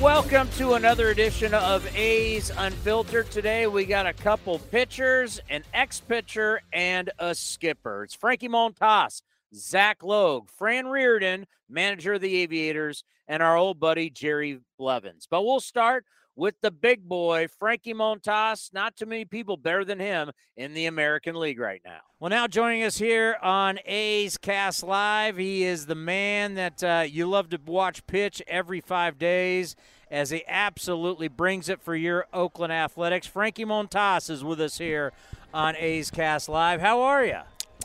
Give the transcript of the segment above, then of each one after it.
Welcome to another edition of A's Unfiltered. Today we got a couple pitchers, an ex pitcher, and a skipper. It's Frankie Montas, Zach Logue, Fran Riordan, manager of the Aviators, and our old buddy Jerry Blevins. But we'll start with the big boy, Frankie Montas. Not too many people better than him in the American League right now. Well, now joining us here on A's Cast Live, he is the man that uh, you love to watch pitch every five days as he absolutely brings it for your Oakland Athletics. Frankie Montas is with us here on A's Cast Live. How are you?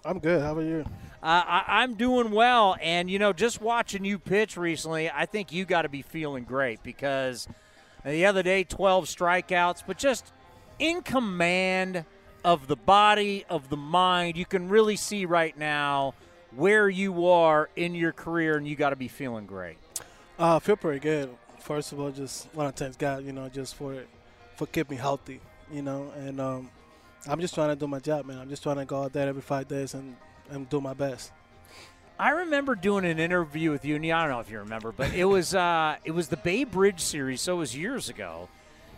I'm good. How about you? Uh, I, I'm doing well, and you know, just watching you pitch recently, I think you got to be feeling great because the other day, 12 strikeouts, but just in command of the body, of the mind. You can really see right now where you are in your career, and you got to be feeling great. Uh, I feel pretty good. First of all, just want to thank God, you know, just for for keeping me healthy, you know, and um, I'm just trying to do my job, man. I'm just trying to go out there every five days and, and do my best. I remember doing an interview with you, and I don't know if you remember, but it was uh, it was the Bay Bridge series, so it was years ago.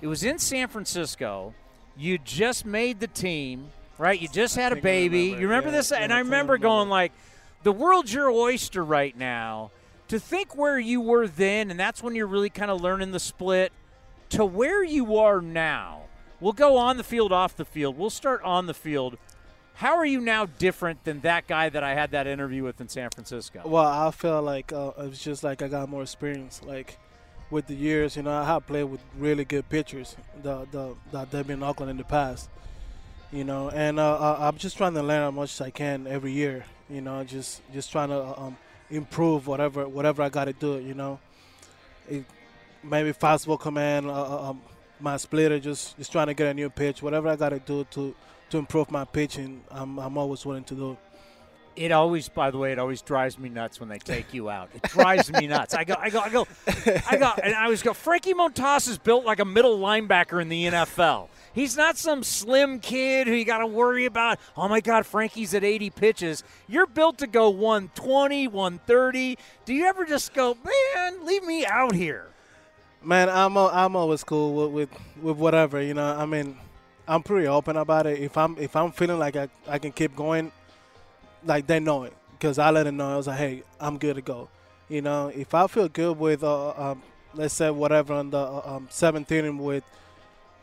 It was in San Francisco. You just made the team, right? You just had a baby. remember. You remember Yeah, this? yeah, and I remember remember. going like, the world's your oyster right now. To think where you were then, and that's when you're really kind of learning the split, to where you are now. We'll go on the field, off the field. We'll start on the field. How are you now different than that guy that I had that interview with in San Francisco? Well, I feel like uh, it's just like I got more experience, like with the years. You know, I have played with really good pitchers the, the, that they've been Oakland in the past. You know, and uh, I- I'm just trying to learn as much as I can every year. You know, just just trying to um, improve whatever whatever I got to do. You know, it, maybe fastball command, uh, uh, um, my splitter, just just trying to get a new pitch. Whatever I got to do to to improve my pitching, I'm I'm always willing to do. It always, by the way, it always drives me nuts when they take you out. It drives me nuts. I go, I go, I go, I go, and I always go. Frankie Montas is built like a middle linebacker in the NFL. He's not some slim kid who you got to worry about. Oh my God, Frankie's at 80 pitches. You're built to go 120, 130. Do you ever just go, man, leave me out here? Man, I'm I'm always cool with, with with whatever you know. I mean, I'm pretty open about it. If I'm if I'm feeling like I, I can keep going, like they know it because I let them know. I was like, hey, I'm good to go. You know, if I feel good with uh, um, let's say whatever on the uh, um, seventh inning with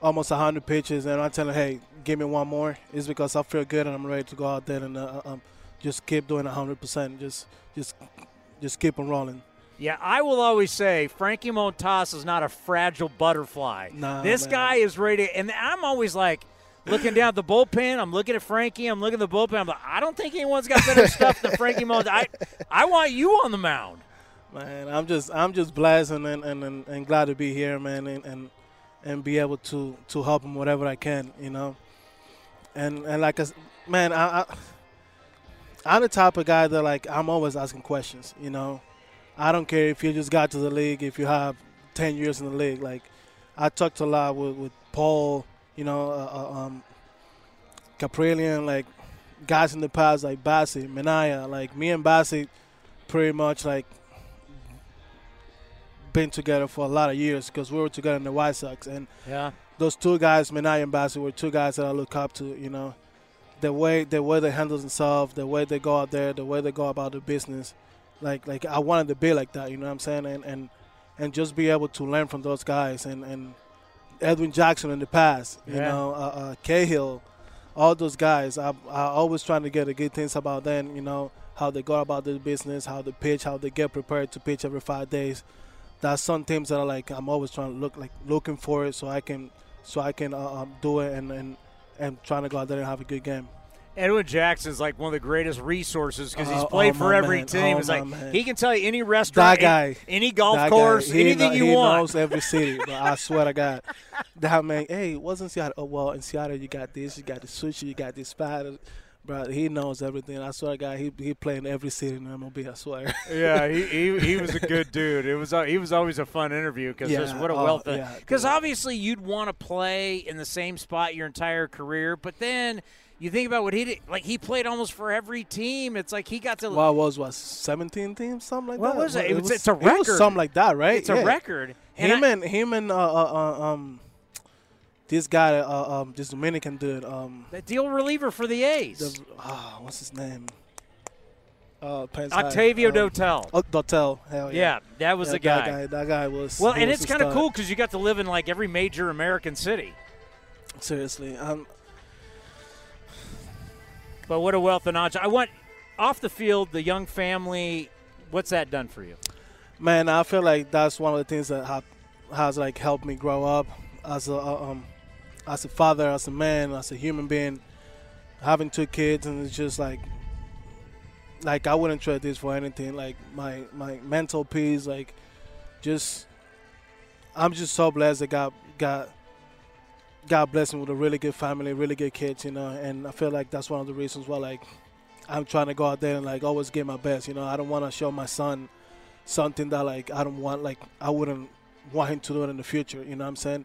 almost 100 pitches, and I tell them, hey, give me one more, it's because I feel good and I'm ready to go out there and uh, um, just keep doing 100 percent. Just just just keep on rolling. Yeah, I will always say Frankie Montas is not a fragile butterfly. Nah, this man. guy is ready, and I'm always like looking down at the bullpen. I'm looking at Frankie. I'm looking at the bullpen. I'm like, I don't think anyone's got better stuff than Frankie Montas. I, I want you on the mound. Man, I'm just I'm just blessed and and, and, and glad to be here, man, and, and and be able to to help him whatever I can, you know. And and like I, man, I, I I'm the type of guy that like I'm always asking questions, you know. I don't care if you just got to the league, if you have ten years in the league. Like I talked a lot with, with Paul, you know, uh, uh, um, Caprillion, like guys in the past like Bassitt, Minaya, like me and Bassitt, pretty much like been together for a lot of years because we were together in the White Sox, and Yeah. those two guys, Minaya and Bassitt, were two guys that I look up to. You know, the way the way they handle themselves, the way they go out there, the way they go about their business. Like like I wanted to be like that. You know what I'm saying? And and and just be able to learn from those guys and and Edwin Jackson in the past, you Yeah. know, uh, uh, Cahill, all those guys. I I always trying to get the good things about them, you know, how they go about their business, how they pitch, how they get prepared to pitch every five days. That's some things that are like I'm always trying to look like looking for it so I can so I can uh, um, do it and and and trying to go out there and have a good game. Edwin Jackson's like one of the greatest resources because he's Oh, played oh, for every man. team. Oh, it's like man. he can tell you any restaurant, guy. any golf course, guy, he anything you he want. knows every city. But I swear to God, that man. Hey, wasn't Seattle? Oh well, in Seattle you got this, you got the sushi, you got this spot. Bro, he knows everything. I swear to God, he he played in every city in MLB. I swear. yeah, he, he he was a good dude. It was uh, he was always a fun interview because Yeah, what a oh, wealth of yeah, because obviously you'd want to play in the same spot your entire career, but then you think about what he did. Like he played almost for every team. It's like he got to. What was what? Seventeen teams, something like What that. What was it? It was- it's a It was record. something like that, right? it's a Yeah. record. And Him I- and him and uh, uh, uh, um, this guy, uh, um, this Dominican dude, um, the deal reliever for the A's, the, ah, what's his name? Uh. Octavio um, Dotel. Oh, Dotel. Hell yeah. yeah, that was Yeah, the guy. That guy, that guy was. Well, and was it's a kind of cool because you got to live in like every major American city. Seriously, um, But what a wealth of knowledge! I want off the field, the young family. What's that done for you? man, I feel like that's one of the things that have, has like helped me grow up as a uh, um, as a father, as a man, as a human being. Having two kids and it's just like, like I wouldn't trade this for anything. Like my my mental peace, like, just I'm just so blessed that God God God blessed me with a really good family, really good kids, you know. And I feel like that's one of the reasons why like I'm trying to go out there and like always give my best. You know, I don't want to show my son something that like I don't want, like I wouldn't want him to do it in the future. You know what I'm saying?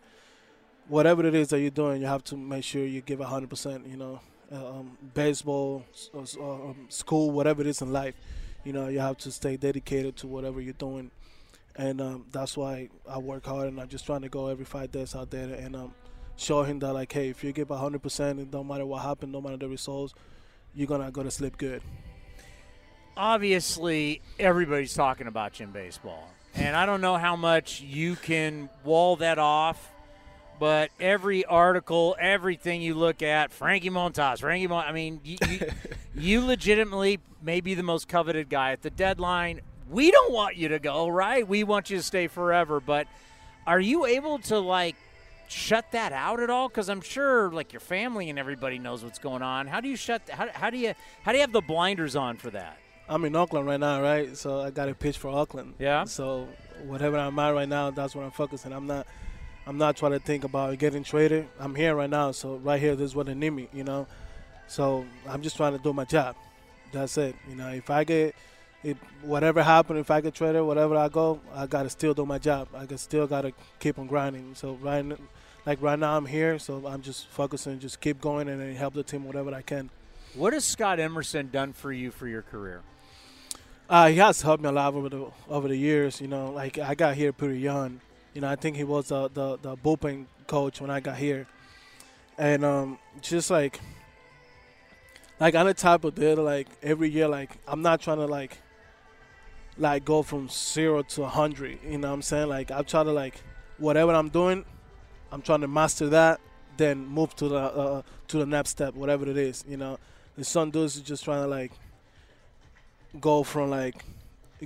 Whatever it is that you're doing, you have to make sure you give 100. percent You know, uh, um, baseball, s- uh, um, school, whatever it is in life, you know, you have to stay dedicated to whatever you're doing. And um, that's why I work hard, and I'm just trying to go every five days out there and um, show him that like, hey, if you give 100, percent it don't matter what happened, no matter the results, you're gonna go to sleep good. obviously everybody's talking about you in baseball. And I don't know how much you can wall that off, but every article, everything you look at, Frankie Montas, Frankie Mon- I mean, you, you, you legitimately may be the most coveted guy at the deadline. We don't want you to go, right? We want you to stay forever. But are you able to, like, shut that out at all? Because I'm sure, like, your family and everybody knows what's going on. How do you shut, how, how do you, how do you have the blinders on for that? I'm in Oakland right now, right? So I got a pitch for Oakland. Yeah. So whatever I'm at right now, that's what I'm focusing. I'm not, I'm not trying to think about getting traded. I'm here right now, so right here, this is what they need me, you know. So I'm just trying to do my job. That's it. You know, if I get, whatever happened, if I get traded, whatever I go, I gotta still do my job. I can still gotta keep on grinding. So right, like right now, I'm here, so I'm just focusing, just keep going, and then help the team whatever I can. What has Scott Emerson done for you for your career? Uh, he has helped me a lot over the over the years. You know, like I got here pretty young. You know, I think he was the the, the bullpen coach when I got here, and um, just like like I'm the type of dude like every year like I'm not trying to like like go from zero to a hundred. You know what I'm saying? Like I try to like whatever I'm doing, I'm trying to master that, then move to the uh, to the next step, whatever it is. You know, and some dudes is just trying to like go from like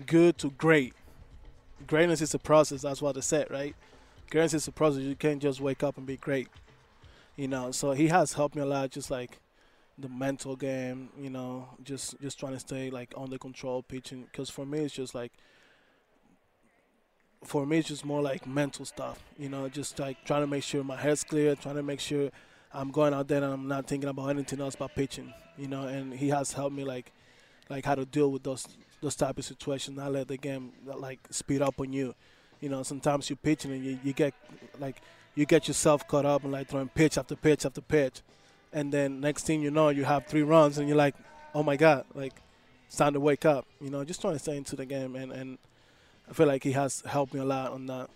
good to great. Greatness is a process. That's what they said, right? Greatness is a process. You can't just wake up and be great. You know, so he has helped me a lot. Just like the mental game, you know, just just trying to stay like under control pitching. Because for me, it's just like for me, it's just more like mental stuff. You know, just like trying to make sure my head's clear, trying to make sure I'm going out there and I'm not thinking about anything else but pitching. You know, and he has helped me like like how to deal with those those type of situations. Not let the game like speed up on you. You know, sometimes you're pitching and you, you get like you get yourself caught up and like throwing pitch after pitch after pitch, and then next thing you know, you have three runs and you're like, oh my god, like it's time to wake up. You know, just trying to stay into the game and and I feel like he has helped me a lot on that.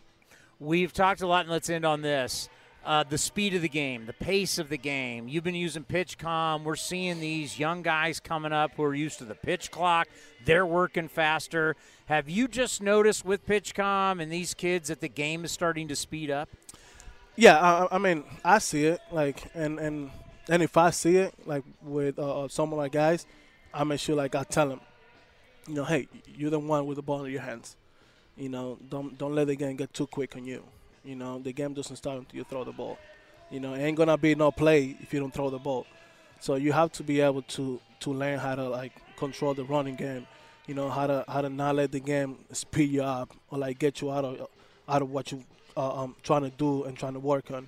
We've talked a lot, and let's end on this. uh, the speed of the game, the pace of the game. You've been using pitch PitchCom. We're seeing these young guys coming up who are used to the pitch clock. They're working faster. Have you just noticed with pitch PitchCom and these kids that the game is starting to speed up? Yeah, I, I mean, I see it. Like, and and and if I see it, like with uh, uh some of my guys, I make sure like I tell them, you know, hey, you're the one with the ball in your hands. You know, don't don't let the game get too quick on you. You know, the game doesn't start until you throw the ball. You know, it ain't gonna be no play if you don't throw the ball. So you have to be able to to learn how to like control the running game. You know how to how to not let the game speed you up or like get you out of out of what you uh, um trying to do and trying to work on.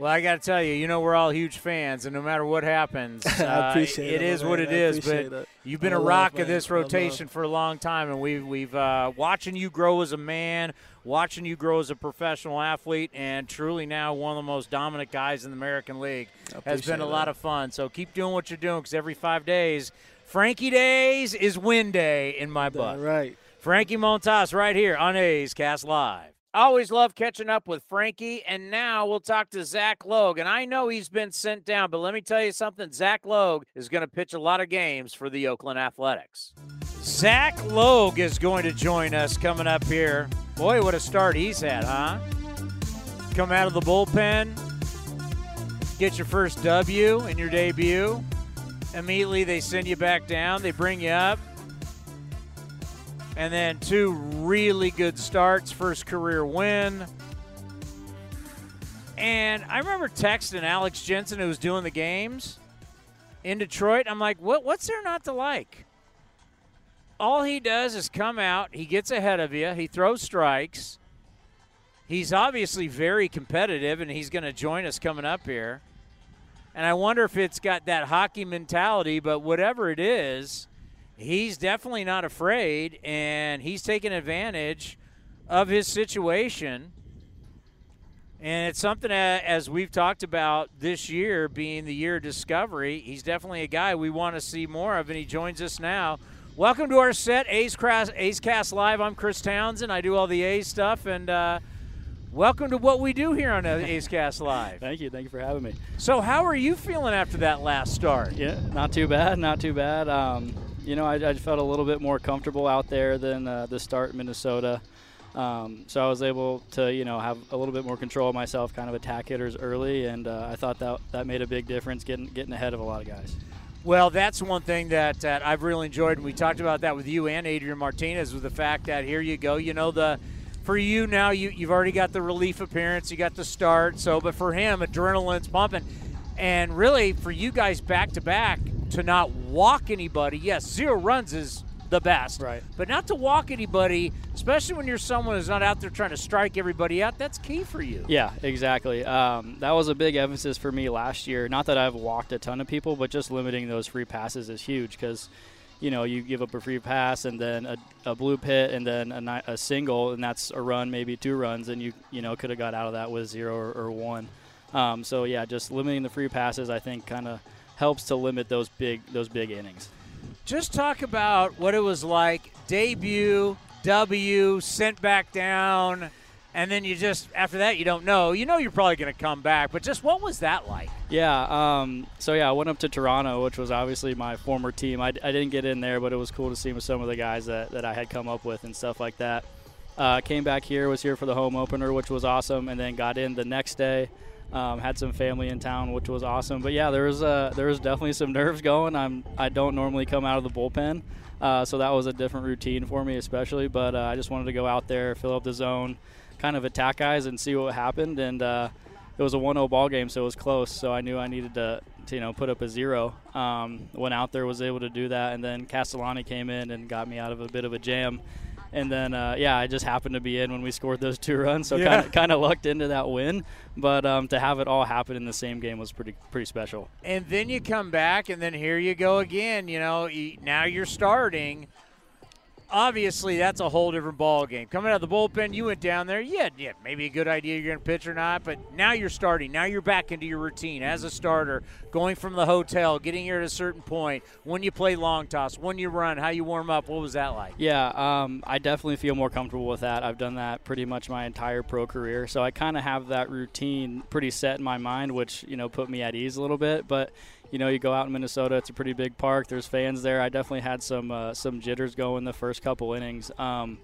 Well, I got to tell you, you know, we're all huge fans, and no matter what happens, I uh, it it, is man. what it is. But you've been I a rock of this rotation for a long time, and we've we've uh, watching you grow as a man, watching you grow as a professional athlete, and truly now one of the most dominant guys in the American League has been a lot that. of fun. So keep doing what you're doing, because every five days, Frankie Days is win day in my book. Right. Frankie Montas right here on A's Cast Live. Always love catching up with Frankie, and now we'll talk to Zach Logue. And I know he's been sent down, but let me tell you something. Zach Logue is going to pitch a lot of games for the Oakland Athletics. Zach Logue is going to join us coming up here. Boy, what a start he's had, huh? Come out of the bullpen, get your first W in your debut. Immediately, they send you back down, they bring you up and then two really good starts, first career win. And I remember texting Alex Jensen, who was doing the games in Detroit. I'm like, what, what's there not to like? All he does is come out, he gets ahead of you, he throws strikes. He's obviously very competitive, and he's going to join us coming up here. And I wonder if it's got that hockey mentality, but whatever it is, he's definitely not afraid and he's taking advantage of his situation and it's something that, as we've talked about this year being the year of discovery he's definitely a guy we want to see more of and he joins us now welcome to our set a's, Cras- a's cast live i'm chris townsend i do all the a's stuff and uh, welcome to what we do here on a's cast live Thank you. Thank you for having me. so how are you feeling after that last start Yeah, not too bad. Not too bad. Um, you know, I, I felt a little bit more comfortable out there than uh, the start in Minnesota. Um, so I was able to, you know, have a little bit more control of myself, kind of attack hitters early, and uh, I thought that that made a big difference, getting getting ahead of a lot of guys. Well, that's one thing that, that I've really enjoyed, and we talked about that with you and Adrian Martinez, with the fact that here you go, you know the for you now you you've already got the relief appearance, you got the start, so but for him adrenaline's pumping, and really for you guys back to back to not walk anybody. Yes, zero runs is the best, Right. But not to walk anybody, especially when you're someone who's not out there trying to strike everybody out. That's key for you. Yeah, exactly. Um, that was a big emphasis for me last year. Not that I've walked a ton of people, but just limiting those free passes is huge because, you know, you give up a free pass and then a, a blue pit and then a, a single, and that's a run, maybe two runs, and you you know could have got out of that with zero or, or one. Um, so yeah, just limiting the free passes, I think, kind of helps to limit those big those big innings. just talk about what it was like debut w sent back down and then you just after that you don't know you know you're probably going to come back but just what was that like Yeah. Um, so yeah, I went up to Toronto, which was obviously my former team. I, I didn't get in there, but it was cool to see with some of the guys that, that I had come up with and stuff like that. Uh, came back here, was here for the home opener, which was awesome, and then got in the next day. Um, had some family in town, which was awesome. But yeah, there was uh, there was definitely some nerves going. I'm I don't normally come out of the bullpen, uh, so that was a different routine for me, especially. But uh, I just wanted to go out there, fill up the zone, kind of attack guys, and see what happened. And uh, it was a 1-0 ball game, so it was close. So I knew I needed to, to you know, put up a zero. Um, went out there, was able to do that, and then Castellani came in and got me out of a bit of a jam. And then, uh, yeah, I just happened to be in when we scored those two runs, so Yeah. kind of kind of lucked into that win. But um, to have it all happen in the same game was pretty pretty special. and then you come back and then here you go again you know now you're starting obviously that's a whole different ball game. Coming out of the bullpen, you went down there. Yeah, yeah, maybe a good idea you're going to pitch or not, but now you're starting. Now you're back into your routine as a starter, going from the hotel, getting here at a certain point. When you play long toss, when you run, how you warm up. What was that like? Yeah, um, I definitely feel more comfortable with that. I've done that pretty much my entire pro career, so I kind of have that routine pretty set in my mind, which you know put me at ease a little bit. But you know, you go out in Minnesota, it's a pretty big park. There's fans there. I definitely had some uh, some jitters going the first couple innings. Um,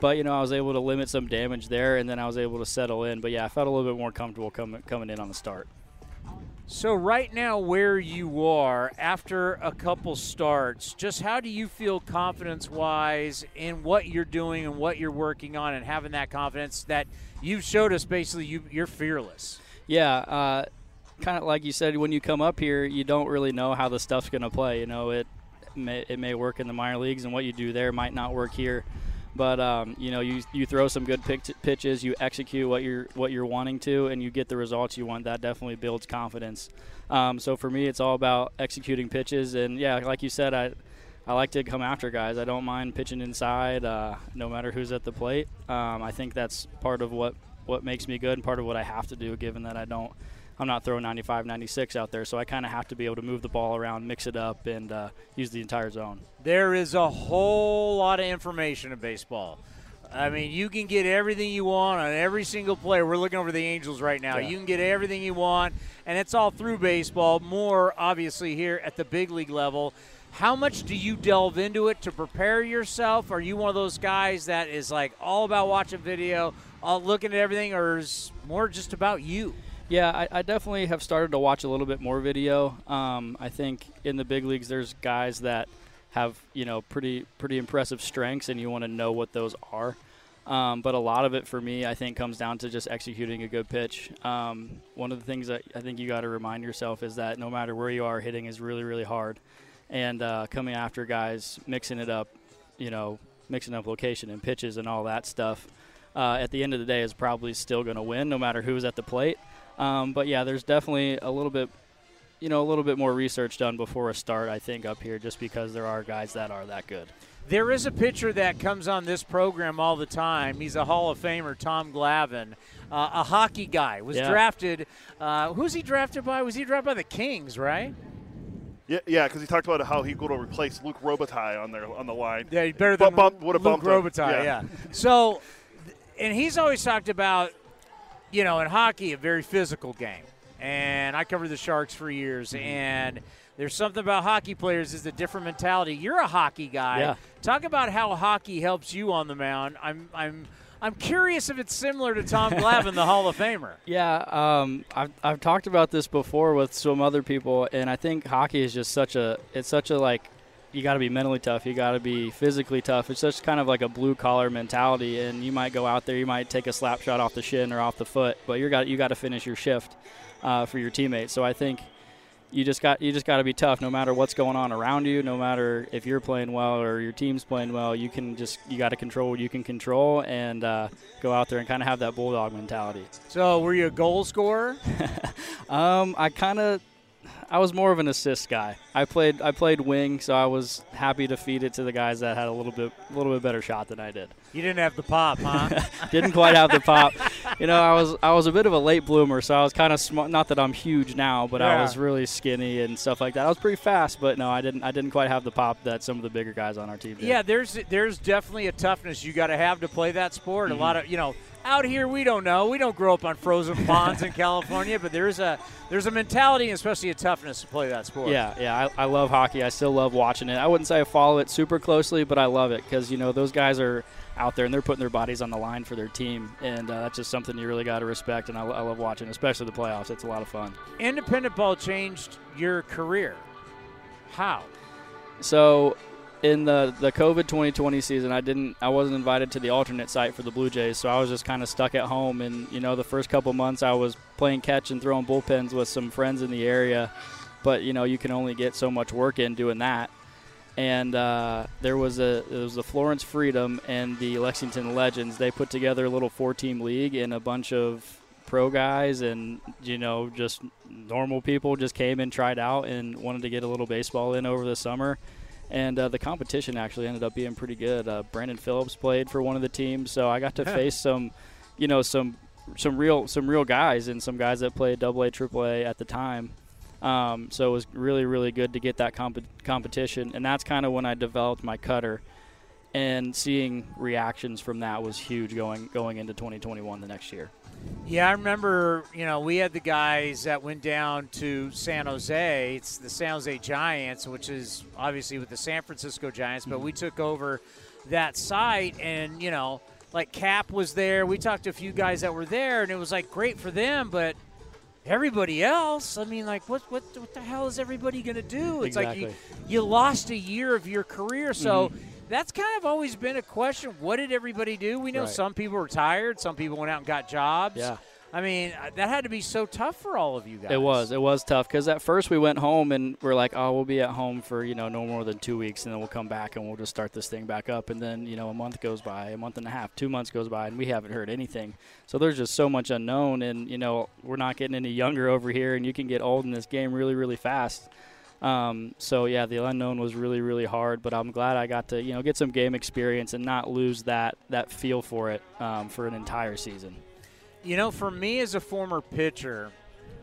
but you know, I was able to limit some damage there, and then I was able to settle in. But yeah, I felt a little bit more comfortable coming coming in on the start. So right now, where you are after a couple starts, just how do you feel confidence-wise in what you're doing and what you're working on, and having that confidence that you've showed us? Basically, you, you're fearless. Yeah. Uh, kind of like you said, when you come up here, you don't really know how the stuff's going to play. You know, it may, it may work in the minor leagues, and what you do there might not work here. But um, you know, you, you throw some good pitches, you execute what you're what you're wanting to, and you get the results you want. That definitely builds confidence. Um, so for me, it's all about executing pitches, and yeah, like you said, I I like to come after guys. I don't mind pitching inside, uh, no matter who's at the plate. Um, I think that's part of what what makes me good, and part of what I have to do, given that I don't I'm not throwing 95, 96 out there, so I kind of have to be able to move the ball around, mix it up, and uh, use the entire zone. There is a whole lot of information in baseball. I mean, you can get everything you want on every single player. We're looking over the Angels right now. Yeah. You can get everything you want, and it's all through baseball. More obviously here at the big league level. How much do you delve into it to prepare yourself? Are you one of those guys that is like all about watching video, all looking at everything, or is more just about you? Yeah, I, I, definitely have started to watch a little bit more video. Um, I think in the big leagues, there's guys that have you know pretty pretty impressive strengths, and you want to know what those are. Um, but a lot of it for me, I think, comes down to just executing a good pitch. Um, one of the things that I think you got to remind yourself is that no matter where you are, hitting is really really hard, and uh, coming after guys, mixing it up, you know, mixing up location and pitches and all that stuff. Uh, at the end of the day, is probably still going to win, no matter who's at the plate. Um, but yeah, there's definitely a little bit, you know, a little bit more research done before a start. I think up here, just because there are guys that are that good. There is a pitcher that comes on this program all the time. He's a Hall of Famer, Tom Glavine, uh, a hockey guy. Was yeah. drafted. Uh, who's he drafted by? Was he drafted by the Kings, right? Yeah, yeah, because he talked about how he'd go to replace Luc Robitaille on there on the line. Yeah, better than bump, bump, Luc Robitaille. Yeah. yeah. So, and he's always talked about you know, in hockey, a very physical game. And I covered the Sharks for years, and there's something about hockey players is a different mentality. You're a hockey guy. Yeah. Talk about how hockey helps you on the mound. I'm I'm I'm curious if it's similar to Tom Glavine, the Hall of Famer. Yeah, um, I've I've talked about this before with some other people, and I think hockey is just such a it's such a like you got to be mentally tough. You got to be physically tough. It's just kind of like a blue collar mentality, and you might go out there, you might take a slap shot off the shin or off the foot, but you got you got to finish your shift uh, for your teammates. So I think you just got you just got to be tough, no matter what's going on around you, no matter if you're playing well or your team's playing well. You can just you got to control what you can control and uh, go out there and kind of have that bulldog mentality. So were you a goal scorer? um, I kind of I was more of an assist guy. I played I played wing, so I was happy to feed it to the guys that had a little bit a little bit better shot than I did. You didn't have the pop, huh? didn't quite have the pop. You know, I was I was a bit of a late bloomer, so I was kind of smart. Not that I'm huge now, but yeah. I was really skinny and stuff like that. I was pretty fast, but no, I didn't I didn't quite have the pop that some of the bigger guys on our team did. Yeah, there's there's definitely a toughness you got to have to play that sport. Mm-hmm. A lot of you know out here we don't know. We don't grow up on frozen ponds in California, but there's a there's a mentality, especially a toughness to play that sport. Yeah, yeah, I, I love hockey. I still love watching it. I wouldn't say I follow it super closely, but I love it because you know those guys are out there and they're putting their bodies on the line for their team, and uh, that's just something you really got to respect. And I, I love watching, especially the playoffs. It's a lot of fun. Independent ball changed your career. How? So in the the COVID 2020 season, I didn't I wasn't invited to the alternate site for the Blue Jays, so I was just kind of stuck at home. And you know, the first couple months I was playing catch and throwing bullpens with some friends in the area, but you know, you can only get so much work in doing that. And uh, there was a it was the Florence Freedom and the Lexington Legends. They put together a little four team league, and a bunch of pro guys and you know just normal people just came and tried out and wanted to get a little baseball in over the summer and uh, the competition actually ended up being pretty good. Uh, Brandon Phillips played for one of the teams, so I got to Yeah. face some, you know, some some real some real guys and some guys that played Double A, Triple A at the time. Um, so it was really really good to get that comp- competition, and that's kind of when I developed my cutter. And seeing reactions from that was huge going going into 2021 the next year. Yeah, I remember, you know, we had the guys that went down to San Jose. It's the San Jose Giants, which is obviously with the San Francisco Giants, but we took over that site and, you know, like Cap was there. We talked to a few guys that were there and it was like great for them, but everybody else, I mean, like what what what the hell is everybody going to do? It's like you, you lost a year of your career. So mm-hmm. that's kind of always been a question. What did everybody do? We know Right. some people retired, some people went out and got jobs. Yeah. I mean, uh, that had to be so tough for all of you guys. It was. It was tough because at first we went home and we're like, oh, we'll be at home for you know no more than two weeks, and then we'll come back and we'll just start this thing back up. And then you know a month goes by, a month and a half, two months goes by, and we haven't heard anything. So there's just so much unknown, and you know we're not getting any younger over here, and you can get old in this game really, really fast. Um, so yeah, the unknown was really, really hard, but I'm glad I got to you know get some game experience and not lose that that feel for it um, for an entire season. You know, for me as a former pitcher,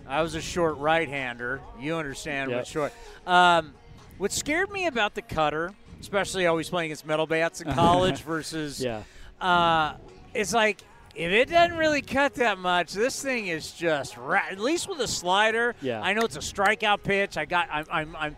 I was a short right-hander. You understand Yep. what short. Um, what scared me about the cutter, especially always playing against metal bats in college versus Yeah. uh, it's like if it doesn't really cut that much, this thing is just ra- at least with a slider. Yeah. I know it's a strikeout pitch. I got. I'm. I'm. I'm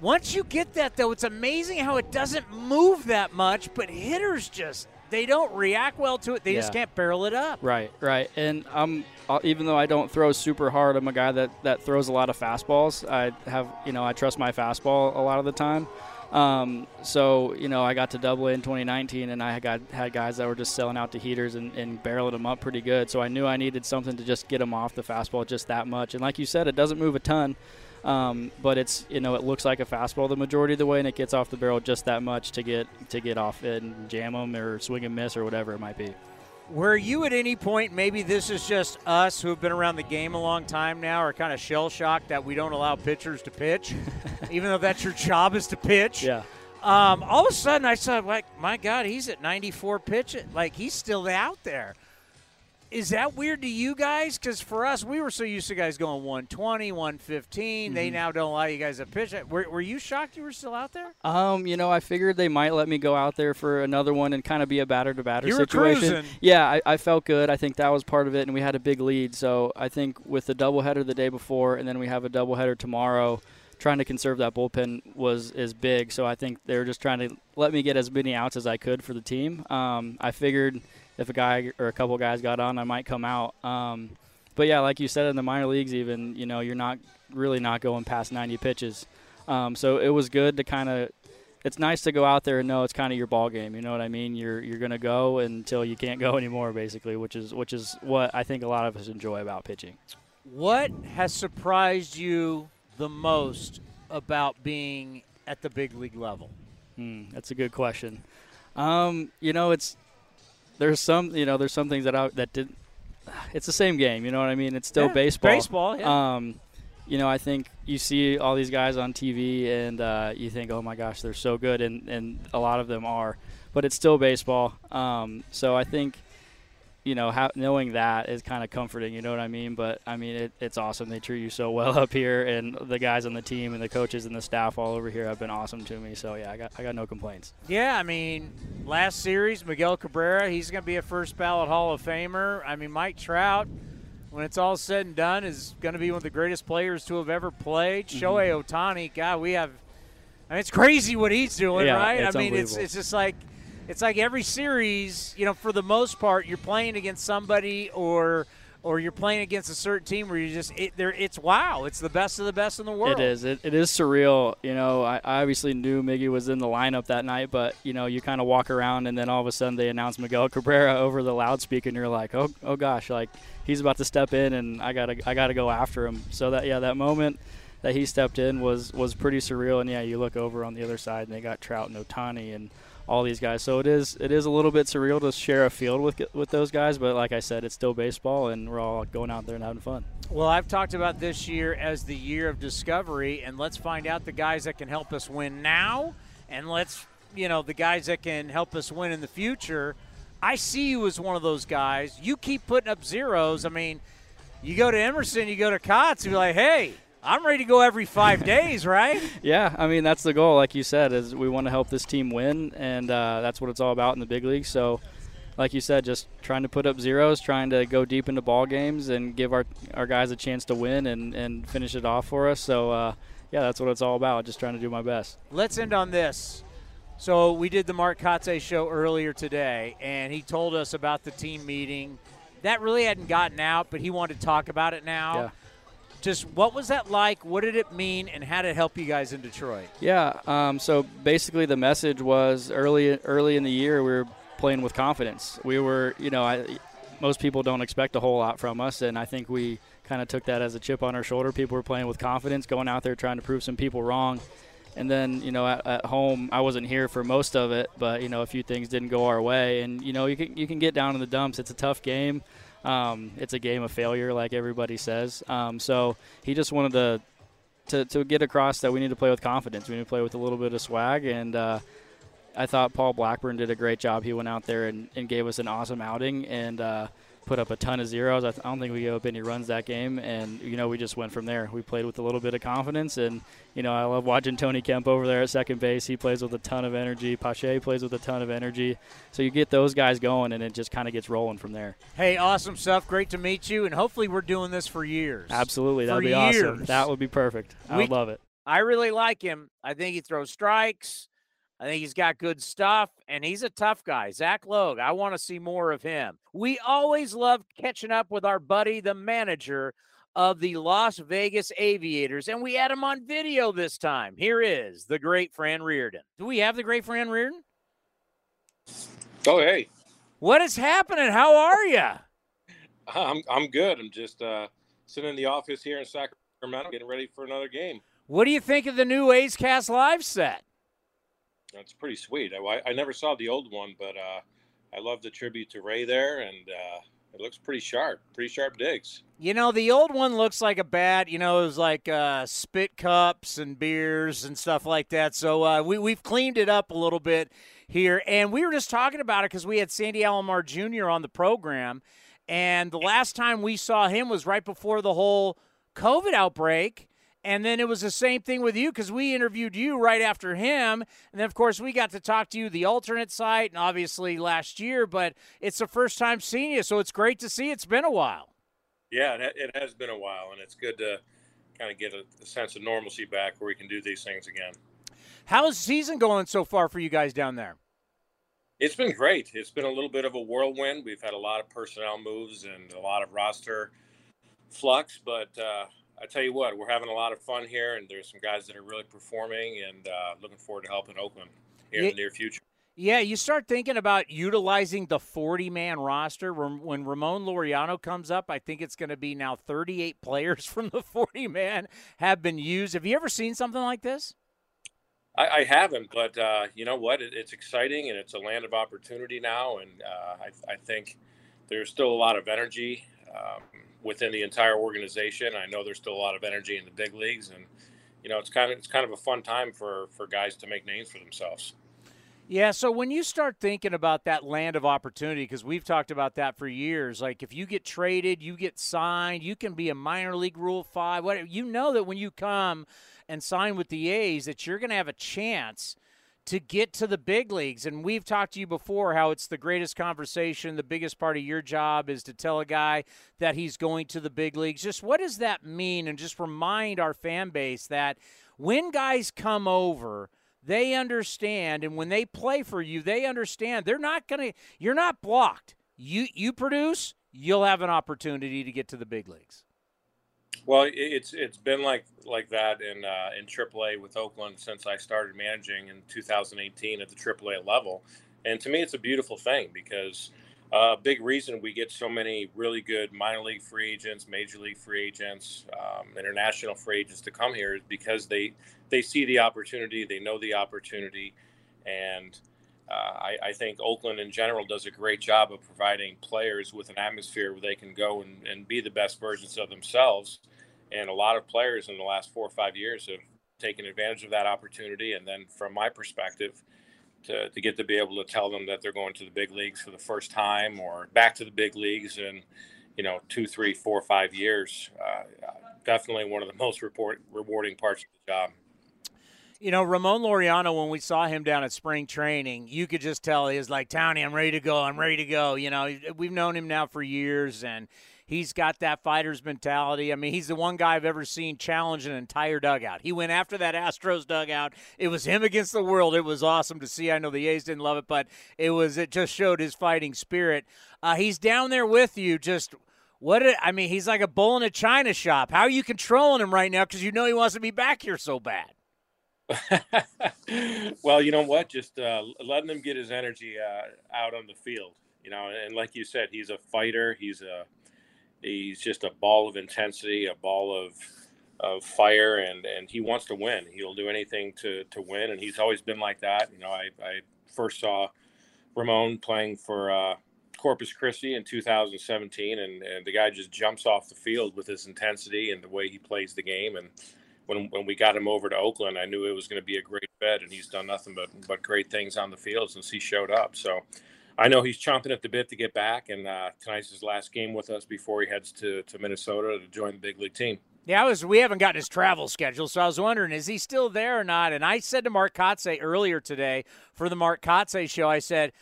once you get that though, it's amazing how it doesn't move that much, but hitters just they don't react well to it. They just can't barrel it up. Right, right. And I'm uh, even though I don't throw super hard, I'm a guy that that throws a lot of fastballs. I have, you know, I trust my fastball a lot of the time. Um, so you know, I got to double in 2019, and I got had guys that were just selling out to heaters and, and barreling them up pretty good. So I knew I needed something to just get them off the fastball just that much. And like you said, it doesn't move a ton. Um, but it's you know it looks like a fastball the majority of the way, and it gets off the barrel just that much to get to get off it and jam them or swing and miss or whatever it might be. Were you at any point, maybe this is just us who have been around the game a long time now, are kind of shell shocked that we don't allow pitchers to pitch, even though that's your job is to pitch? Yeah. Um, all of a sudden, I saw, like, my God, he's at 94 pitch. Like, he's still out there. Is that weird to you guys? Because for us, we were so used to guys going 120, 115. They now don't allow you guys to pitch. Were, were you shocked you were still out there? Um, you know, I figured they might let me go out there for another one and kind of be a batter to batter situation. cruising. Yeah, I, I felt good. I think that was part of it, and we had a big lead. So I think with the doubleheader the day before, and then we have a doubleheader tomorrow, trying to conserve that bullpen was is big. So I think they were just trying to let me get as many outs as I could for the team. Um, I figured if a guy or a couple guys got on, I might come out. Um, but yeah, like you said in the minor leagues, even you know you're not really not going past 90 pitches. Um, so it was good to kind of. It's nice to go out there and know it's kind of your ball game. You know what I mean? You're you're gonna go until you can't go anymore, basically, which is which is what I think a lot of us enjoy about pitching. What has surprised you the most about being at the big league level? Hmm, that's a good question. Um, you know, it's there's some you know there's some things that I, that didn't. It's the same game. You know what I mean? It's still Yeah, baseball. baseball, yeah. Um, you know, I think you see all these guys on TV and uh, you think, oh my gosh, they're so good, and and a lot of them are, but it's still baseball. Um, so I think. You know, ha- knowing that is kind of comforting. You know what I mean? But I mean, it, it's awesome. They treat you so well up here, and the guys on the team and the coaches and the staff all over here have been awesome to me. So yeah, I got I got no complaints. Yeah, I mean, last series, Miguel Cabrera, he's going to be a first ballot Hall of Famer. I mean, Mike Trout, when it's all said and done, is going to be one of the greatest players to have ever played. Mm-hmm. Shohei Ohtani, God, we have. I mean, it's crazy what he's doing, Yeah, right? I mean, it's it's just like it's like every series, you know, for the most part, you're playing against somebody or or you're playing against a certain team where you just it, there it's wow, it's the best of the best in the world. It is. It, it is surreal. You know, I, I obviously knew Miggy was in the lineup that night, but you know, you kind of walk around and then all of a sudden they announce Miguel Cabrera over the loudspeaker, and you're like, oh, oh gosh, like he's about to step in, and I gotta, I gotta go after him. So that, yeah, that moment that he stepped in was was pretty surreal. And yeah, you look over on the other side, and they got Trout and Ohtani and all these guys. So it is it is a little bit surreal to share a field with with those guys, but like I said, it's still baseball, and we're all going out there and having fun. Well, I've talked about this year as the year of discovery, and let's find out the guys that can help us win now, and let's you know the guys that can help us win in the future. I see you as one of those guys. You keep putting up zeros. I mean, you go to Emerson, you go to Kotz, be like, hey. I'm ready to go every five days, right? yeah, I mean that's the goal. Like you said, is we want to help this team win, and uh, that's what it's all about in the big league. So, like you said, just trying to put up zeros, trying to go deep into ball games, and give our our guys a chance to win and and finish it off for us. So, uh, yeah, that's what it's all about. Just trying to do my best. Let's end on this. So we did the Mark Kotsay show earlier today, and he told us about the team meeting. That really hadn't gotten out, but he wanted to talk about it now. Yeah. Just what was that like? What did it mean, and how did it help you guys in Detroit? Yeah. Um, so basically, the message was early early in the year we were playing with confidence. We were, you know, I, most people don't expect a whole lot from us, and I think we kind of took that as a chip on our shoulder. People were playing with confidence, going out there trying to prove some people wrong. And then, you know, at, at, home, I wasn't here for most of it, but you know, a few things didn't go our way, and you know, you can you can get down in the dumps. It's a tough game. Um, it's a game of failure, like everybody says. Um, so he just wanted to, to to get across that we need to play with confidence. We need to play with a little bit of swag, and uh, I thought Paul Blackburn did a great job. He went out there and, and gave us an awesome outing, and uh, put up a ton of zeros. I, don't think we gave up any runs that game, and you know we just went from there. We played with a little bit of confidence, and you know I love watching Tony Kemp over there at second base. He plays with a ton of energy. Pache plays with a ton of energy. So you get those guys going, and it just kind of gets rolling from there. Hey, awesome stuff! Great to meet you, and hopefully we're doing this for years. Absolutely, that'd for be years. awesome. That would be perfect. I We- would love it. I really like him. I think he throws strikes. I think he's got good stuff, and he's a tough guy. Zach Logue, I want to see more of him. We always love catching up with our buddy, the manager of the Las Vegas Aviators, and we had him on video this time. Here is the great Fran Riordan. Do we have the great Fran Riordan? Oh, hey, What is happening? How are you? I'm I'm good. I'm just uh, sitting in the office here in Sacramento, getting ready for another game. What do you think of the new A's Cast Live set? That's pretty sweet. I, I never saw the old one, but uh, I love the tribute to Ray there, and uh, it looks pretty sharp. Pretty sharp digs. You know, the old one looks like a bad, you know, it was like uh, spit cups and beers and stuff like that. So uh, we, we've cleaned it up a little bit here. And we were just talking about it because we had Sandy Alomar Jr. on the program. And the last time we saw him was right before the whole COVID outbreak. And then it was the same thing with you because we interviewed you right after him. And then, of course, we got to talk to you, the alternate site, and obviously last year. But it's the first time seeing you. So it's great to see. It's been a while. Yeah, it, has been a while, and it's good to kind of get a, sense of normalcy back where we can do these things again. How's the season going so far for you guys down there? It's been great. It's been a little bit of a whirlwind. We've had a lot of personnel moves and a lot of roster flux, but uh, I tell you what, we're having a lot of fun here, and there's some guys that are really performing, and uh, looking forward to helping Oakland here Yeah. in the near future. Yeah, you start thinking about utilizing the 40 man roster. When Ramon Laureano comes up, I think it's going to be now 38 players from the 40 man have been used. Have you ever seen something like this? I, I haven't, but uh, you know what? It, it's exciting, and it's a land of opportunity now, and uh, I, I think there's still a lot of energy um, within the entire organization. I know there's still a lot of energy in the big leagues, and you know it's kind of it's kind of a fun time for for guys to make names for themselves. Yeah, so when you start thinking about that land of opportunity, because we've talked about that for years, like if you get traded, you get signed, you can be a minor league Rule Five. Whatever you know that when you come and sign with the A's, that you're going to have a chance to get to the big leagues. And we've talked to you before how it's the greatest conversation. The biggest part of your job is to tell a guy that he's going to the big leagues. Just what does that mean? And just remind our fan base that when guys come over they understand and when they play for you they understand they're not going to you're not blocked you you produce you'll have an opportunity to get to the big leagues Well, it- it's it's been like like that in uh, in AAA with Oakland since I started managing in 2018 at the AAA level, and to me, it's a beautiful thing because uh, a big reason we get so many really good minor league free agents, major league free agents, um, international free agents to come here is because they they see the opportunity, they know the opportunity, and uh, I, I, think Oakland in general does a great job of providing players with an atmosphere where they can go and, and be the best versions of themselves. And a lot of players in the last four or five years have taken advantage of that opportunity. And then, from my perspective, to, to get to be able to tell them that they're going to the big leagues for the first time or back to the big leagues in, you know, two, three, four, five years, uh, definitely one of the most report, rewarding parts of the job. You know, Ramon Laureano, when we saw him down at spring training, you could just tell he was like, Townie, I'm ready to go. I'm ready to go. You know, we've known him now for years, and he's got that fighter's mentality. I mean, he's the one guy I've ever seen challenge an entire dugout. He went after that Astros dugout. It was him against the world. It was awesome to see. I know the A's didn't love it, but it was it just showed his fighting spirit. Uh, he's down there with you, just what it, I mean, he's like a bull in a china shop. How are you controlling him right now? Because you know he wants to be back here so bad. well, you know what? Just uh, letting him get his energy uh, out on the field. You know, and like you said, he's a fighter. He's a he's just a ball of intensity, a ball of of fire, and and he wants to win. He'll do anything to to win, and he's always been like that. You know, I I first saw Ramon playing for uh, Corpus Christi in 2017, and and the guy just jumps off the field with his intensity and the way he plays the game, and when when we got him over to Oakland, I knew it was going to be a great bet, and he's done nothing but but great things on the field since he showed up. So I know he's chomping at the bit to get back, and uh, tonight's his last game with us before he heads to to Minnesota to join the big league team. Yeah, I was. We haven't gotten his travel schedule, so I was wondering is he still there or not? And I said to Mark Kotsay earlier today for the Mark Kotsay show, I said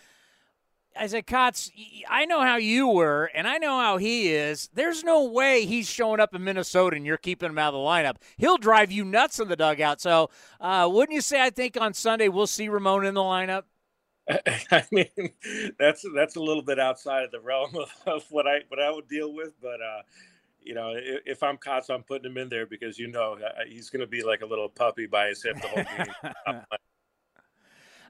I said, Kotz, I know how you were, and I know how he is. There's no way he's showing up in Minnesota and you're keeping him out of the lineup. He'll drive you nuts in the dugout. So, uh, wouldn't you say? I think on Sunday we'll see Ramon in the lineup. I mean, that's that's a little bit outside of the realm of, of what I what I would deal with, but uh, you know, if, if I'm Kotz, I'm putting him in there because you know uh, he's going to be like a little puppy by his hip the whole game.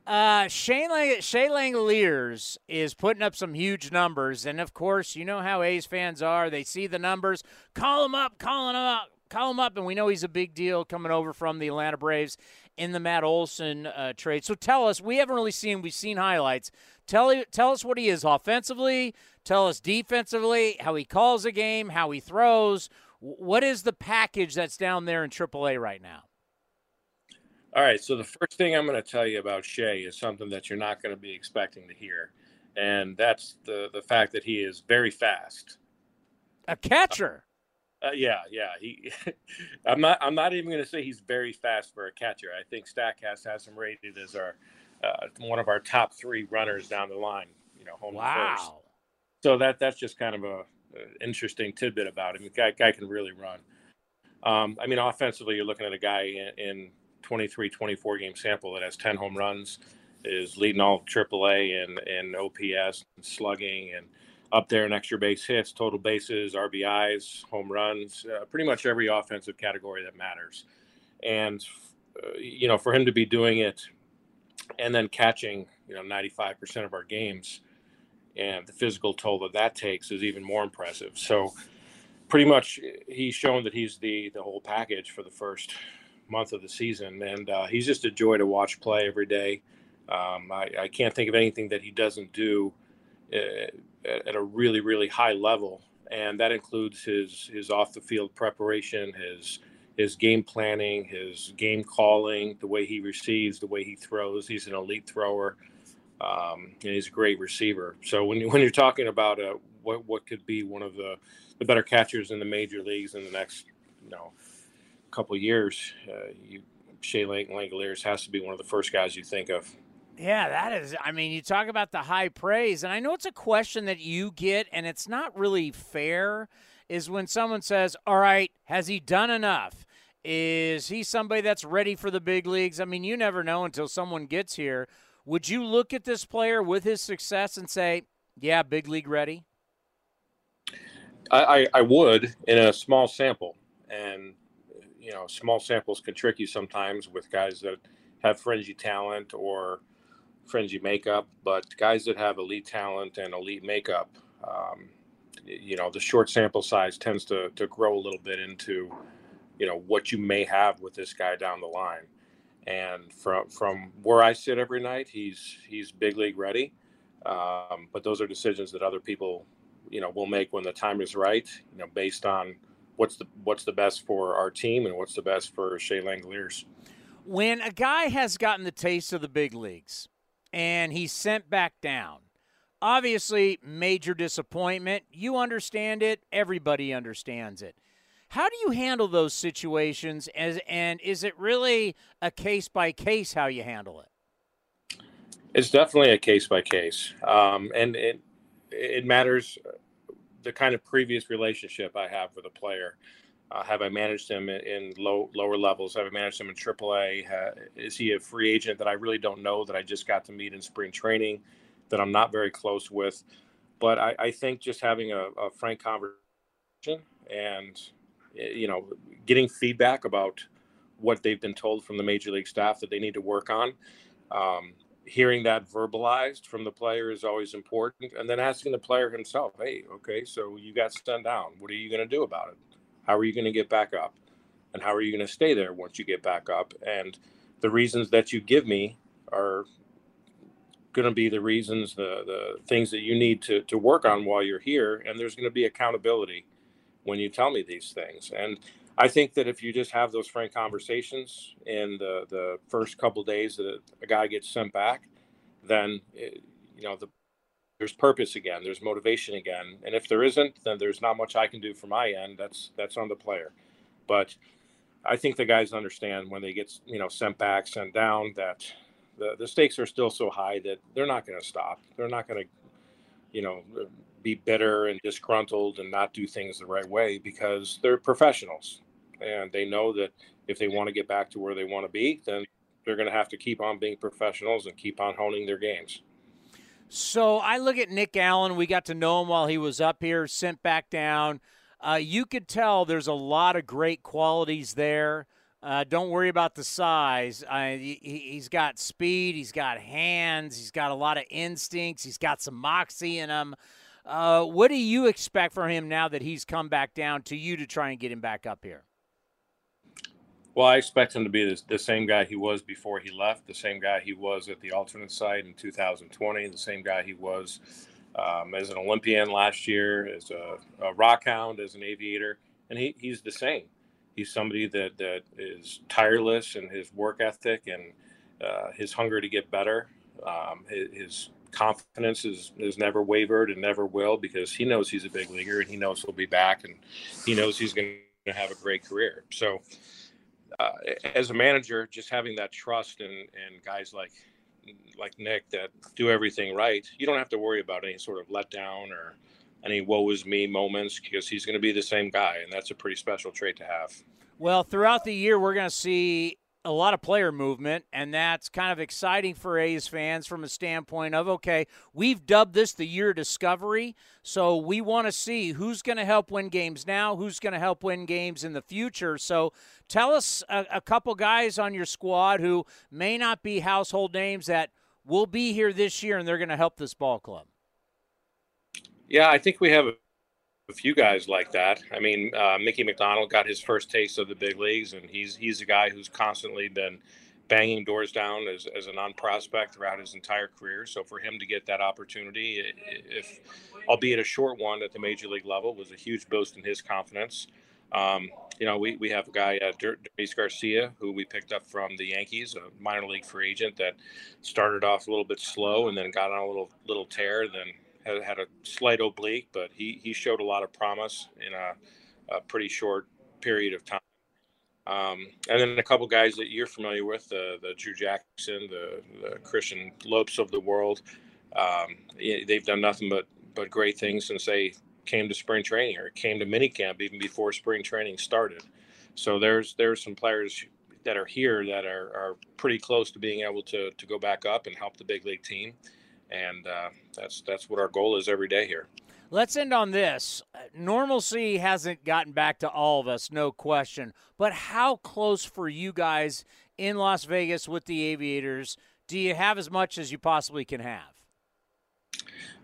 Uh, Shane, Lang- Shea Langeliers is putting up some huge numbers, and of course, you know how A's fans are. They see the numbers, call him up, call him up, call him up, and we know he's a big deal coming over from the Atlanta Braves in the Matt Olson uh, trade. So tell us, we haven't really seen, we've seen highlights. Tell tell us what he is offensively. Tell us defensively, how he calls a game, how he throws. What is the package that's down there in AAA right now? All right. So the first thing I'm going to tell you about Shea is something that you're not going to be expecting to hear, and that's the the fact that he is very fast. A catcher. Uh, yeah, yeah. He, I'm not. I'm not even going to say he's very fast for a catcher. I think Statcast has him rated as our uh, one of our top three runners down the line. You know, home wow. first. So that that's just kind of a, a interesting tidbit about him. The guy, guy can really run. Um, I mean, offensively, you're looking at a guy in, in 23, 24 game sample that has 10 home runs, is leading all AAA and, and OPS, and slugging, and up there in extra base hits, total bases, RBIs, home runs, uh, pretty much every offensive category that matters. And, uh, you know, for him to be doing it and then catching, you know, 95% of our games and the physical toll that that takes is even more impressive. So, pretty much he's shown that he's the the whole package for the first month of the season, and uh, he's just a joy to watch play every day. Um, I, I, can't think of anything that he doesn't do uh, at a really, really high level, and that includes his his off the field preparation, his his game planning, his game calling, the way he receives, the way he throws. He's an elite thrower, um, and he's a great receiver. So when you, when you're talking about uh, what what could be one of the the better catchers in the major leagues in the next you know couple years, uh, you, Shea Langeliers has to be one of the first guys you think of. Yeah, that is. I mean, you talk about the high praise, and I know it's a question that you get, and it's not really fair. Is when someone says, "All right, has he done enough? Is he somebody that's ready for the big leagues?" I mean, you never know until someone gets here. Would you look at this player with his success and say, "Yeah, big league ready"? I, I, I would in a small sample, and you know, small samples can trick you sometimes with guys that have fringy talent or fringy makeup, but guys that have elite talent and elite makeup, um, you know, the short sample size tends to, to grow a little bit into, you know, what you may have with this guy down the line. And from from where I sit every night, he's he's big league ready. Um, but those are decisions that other people, you know, will make when the time is right. You know, based on what's the what's the best for our team and what's the best for Shea Langeliers. When a guy has gotten the taste of the big leagues and he's sent back down, obviously major disappointment. You understand it. Everybody understands it. How do you handle those situations? As and is it really a case by case how you handle it? It's definitely a case by case, um, and it it matters the kind of previous relationship I have with a player. Uh, have I managed him in, low lower levels? Have I managed him in AAA? Is he a free agent that I really don't know that I just got to meet in spring training that I'm not very close with? But I, I think just having a, a, frank conversation and you know getting feedback about what they've been told from the major league staff that they need to work on. Um, hearing that verbalized from the player is always important and then asking the player himself hey okay so you got sent down what are you going to do about it how are you going to get back up? And how are you going to stay there once you get back up? And the reasons that you give me are going to be the reasons the the things that you need to to work on while you're here and there's going to be accountability when you tell me these things. And I think that if you just have those frank conversations in the, the first couple days that a guy gets sent back, then it, you know the, there's purpose again, there's motivation again, and if there isn't, then there's not much I can do for my end. That's that's on the player. But I think the guys understand when they get you know sent back, sent down, that the the stakes are still so high that they're not going to stop. They're not going to you know be bitter and disgruntled and not do things the right way because they're professionals and they know that if they want to get back to where they want to be, then they're going to have to keep on being professionals and keep on honing their games. So I look at Nick Allen. We got to know him while he was up here, sent back down. Uh, you could tell there's a lot of great qualities there. Uh, don't worry about the size. Uh, he, has got speed. He's got hands. He's got a lot of instincts. He's got some moxie in him. Uh, what do you expect from him now that he's come back down to you to try and get him back up here? Well, I expect him to be the, the, same guy he was before he left, the same guy he was at the alternate site in 2020, the same guy he was um, as an Olympian last year, as a, a rockhound, as an aviator, and he, he's the same. He's somebody that, that is tireless in his work ethic and uh, his hunger to get better. Um, his, his confidence is, is never wavered and never will because he knows he's a big leaguer and he knows he'll be back and he knows he's going to have a great career. So, uh, as a manager, just having that trust and and guys like like Nick that do everything right, you don't have to worry about any sort of letdown or any woe is me moments because he's going to be the same guy, and that's a pretty special trait to have. Well, throughout the year, we're going to see a lot of player movement, and that's kind of exciting for A's fans from a standpoint of okay, we've dubbed this the year discovery, so we want to see who's going to help win games now, who's going to help win games in the future. So tell us a, a, couple guys on your squad who may not be household names that will be here this year and they're going to help this ball club. Yeah, I think we have a few guys like that. I mean, uh, Mickey McDonald got his first taste of the big leagues, and he's he's a guy who's constantly been banging doors down as, as a non-prospect throughout his entire career. So for him to get that opportunity, if albeit a short one at the major league level, was a huge boost in his confidence. Um, you know, we, we have a guy, uh, Garcia, who we picked up from the Yankees, a minor league free agent that started off a little bit slow and then got on a little little tear, then had, had a slight oblique, but he, he showed a lot of promise in a, a pretty short period of time. Um, and then a couple guys that you're familiar with, the the Drew Jackson, the, the Christian Lopes of the world. Um, they've done nothing but but great things since they came to spring training or came to minicamp even before spring training started. So there's there's some players that are here that are, are pretty close to being able to to go back up and help the big league team and uh, that's that's what our goal is every day here. Let's end on this. Normalcy hasn't gotten back to all of us, no question. But how close for you guys in Las Vegas with the Aviators do you have as much as you possibly can have?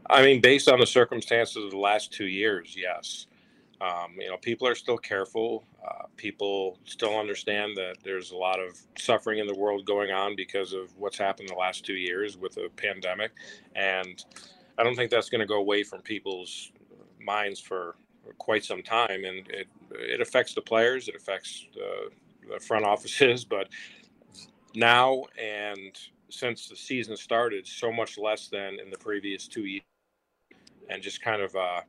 I mean, based on the circumstances of the last two years, yes. Um, you know, people are still careful. Uh, people still understand that there's a lot of suffering in the world going on because of what's happened the last two years with the pandemic, and I don't think that's going to go away from people's minds for quite some time. And it it affects the players, it affects the, the front offices, but now and since the season started, so much less than in the previous two years, and just kind of. Uh,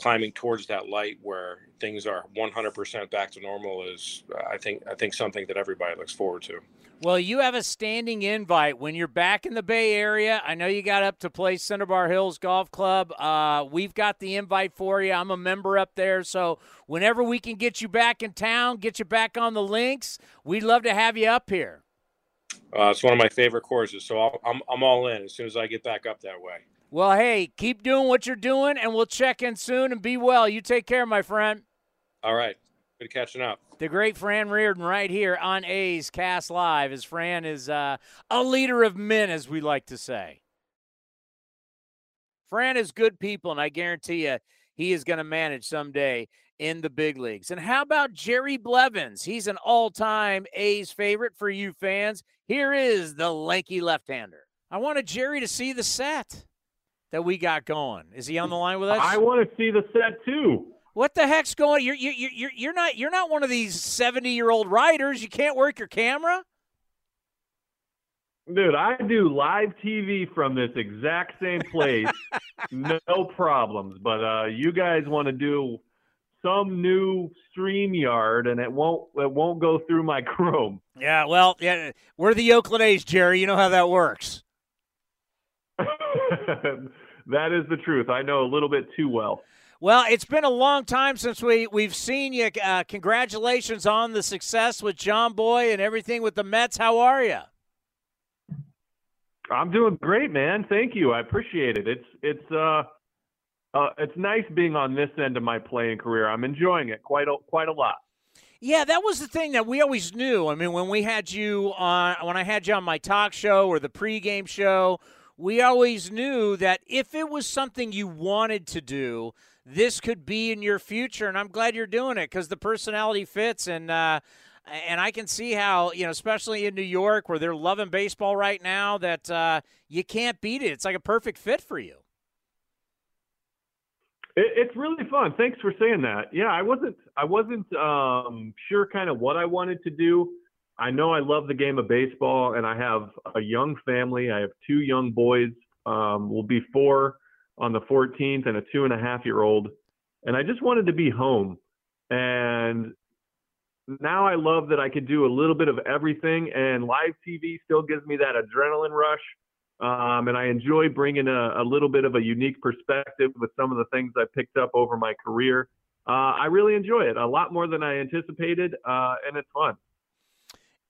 climbing towards that light where things are 100% back to normal is I think I think something that everybody looks forward to. Well, you have a standing invite when you're back in the Bay Area. I know you got up to play Cinnabar Hills Golf Club. Uh, we've got the invite for you. I'm a member up there, so whenever we can get you back in town, get you back on the links, we'd love to have you up here. Uh, it's one of my favorite courses, so i I'm I'm all in as soon as I get back up that way. Well, hey, keep doing what you're doing, and we'll check in soon and be well. You take care, my friend. All right. Good catching up. The great Fran Riordan right here on A's Cast Live, as Fran is uh, a leader of men, as we like to say. Fran is good people, and I guarantee you he is going to manage someday in the big leagues. And how about Jerry Blevins? He's an all time A's favorite for you fans. Here is the lanky left hander. I wanted Jerry to see the set that we got going. Is he on the line with us? I want to see the set too. What the heck's going? You're you you you're not you're not one of these seventy year old writers. You can't work your camera. Dude, I do live TV from this exact same place, no problems. But uh, you guys want to do some new StreamYard, and it won't it won't go through my Chrome. Yeah, well, yeah, we're the Oakland A's, Jerry. You know how that works. that is the truth. I know a little bit too well. Well, it's been a long time since we we've seen you. Uh, congratulations on the success with John Boy and everything with the Mets. How are you? I'm doing great, man. Thank you. I appreciate it. It's it's uh, uh it's nice being on this end of my playing career. I'm enjoying it quite a, quite a lot. Yeah, that was the thing that we always knew. I mean, when we had you on, when I had you on my talk show or the pregame show, we always knew that if it was something you wanted to do, this could be in your future. And I'm glad you're doing it because the personality fits. And, uh, and I can see how, you know, especially in New York where they're loving baseball right now, that uh, you can't beat it. It's like a perfect fit for you. it's really fun. Thanks for saying that. Yeah, I wasn't, I wasn't um, sure kind of what I wanted to do. I know I love the game of baseball, and I have a young family. I have two young boys. Um, will be four on the 14th, and a two and a half year old. And I just wanted to be home. And now I love that I could do a little bit of everything, and live TV still gives me that adrenaline rush. Um, and I enjoy bringing a, a, little bit of a unique perspective with some of the things I picked up over my career. Uh, I really enjoy it a lot more than I anticipated, uh, and it's fun.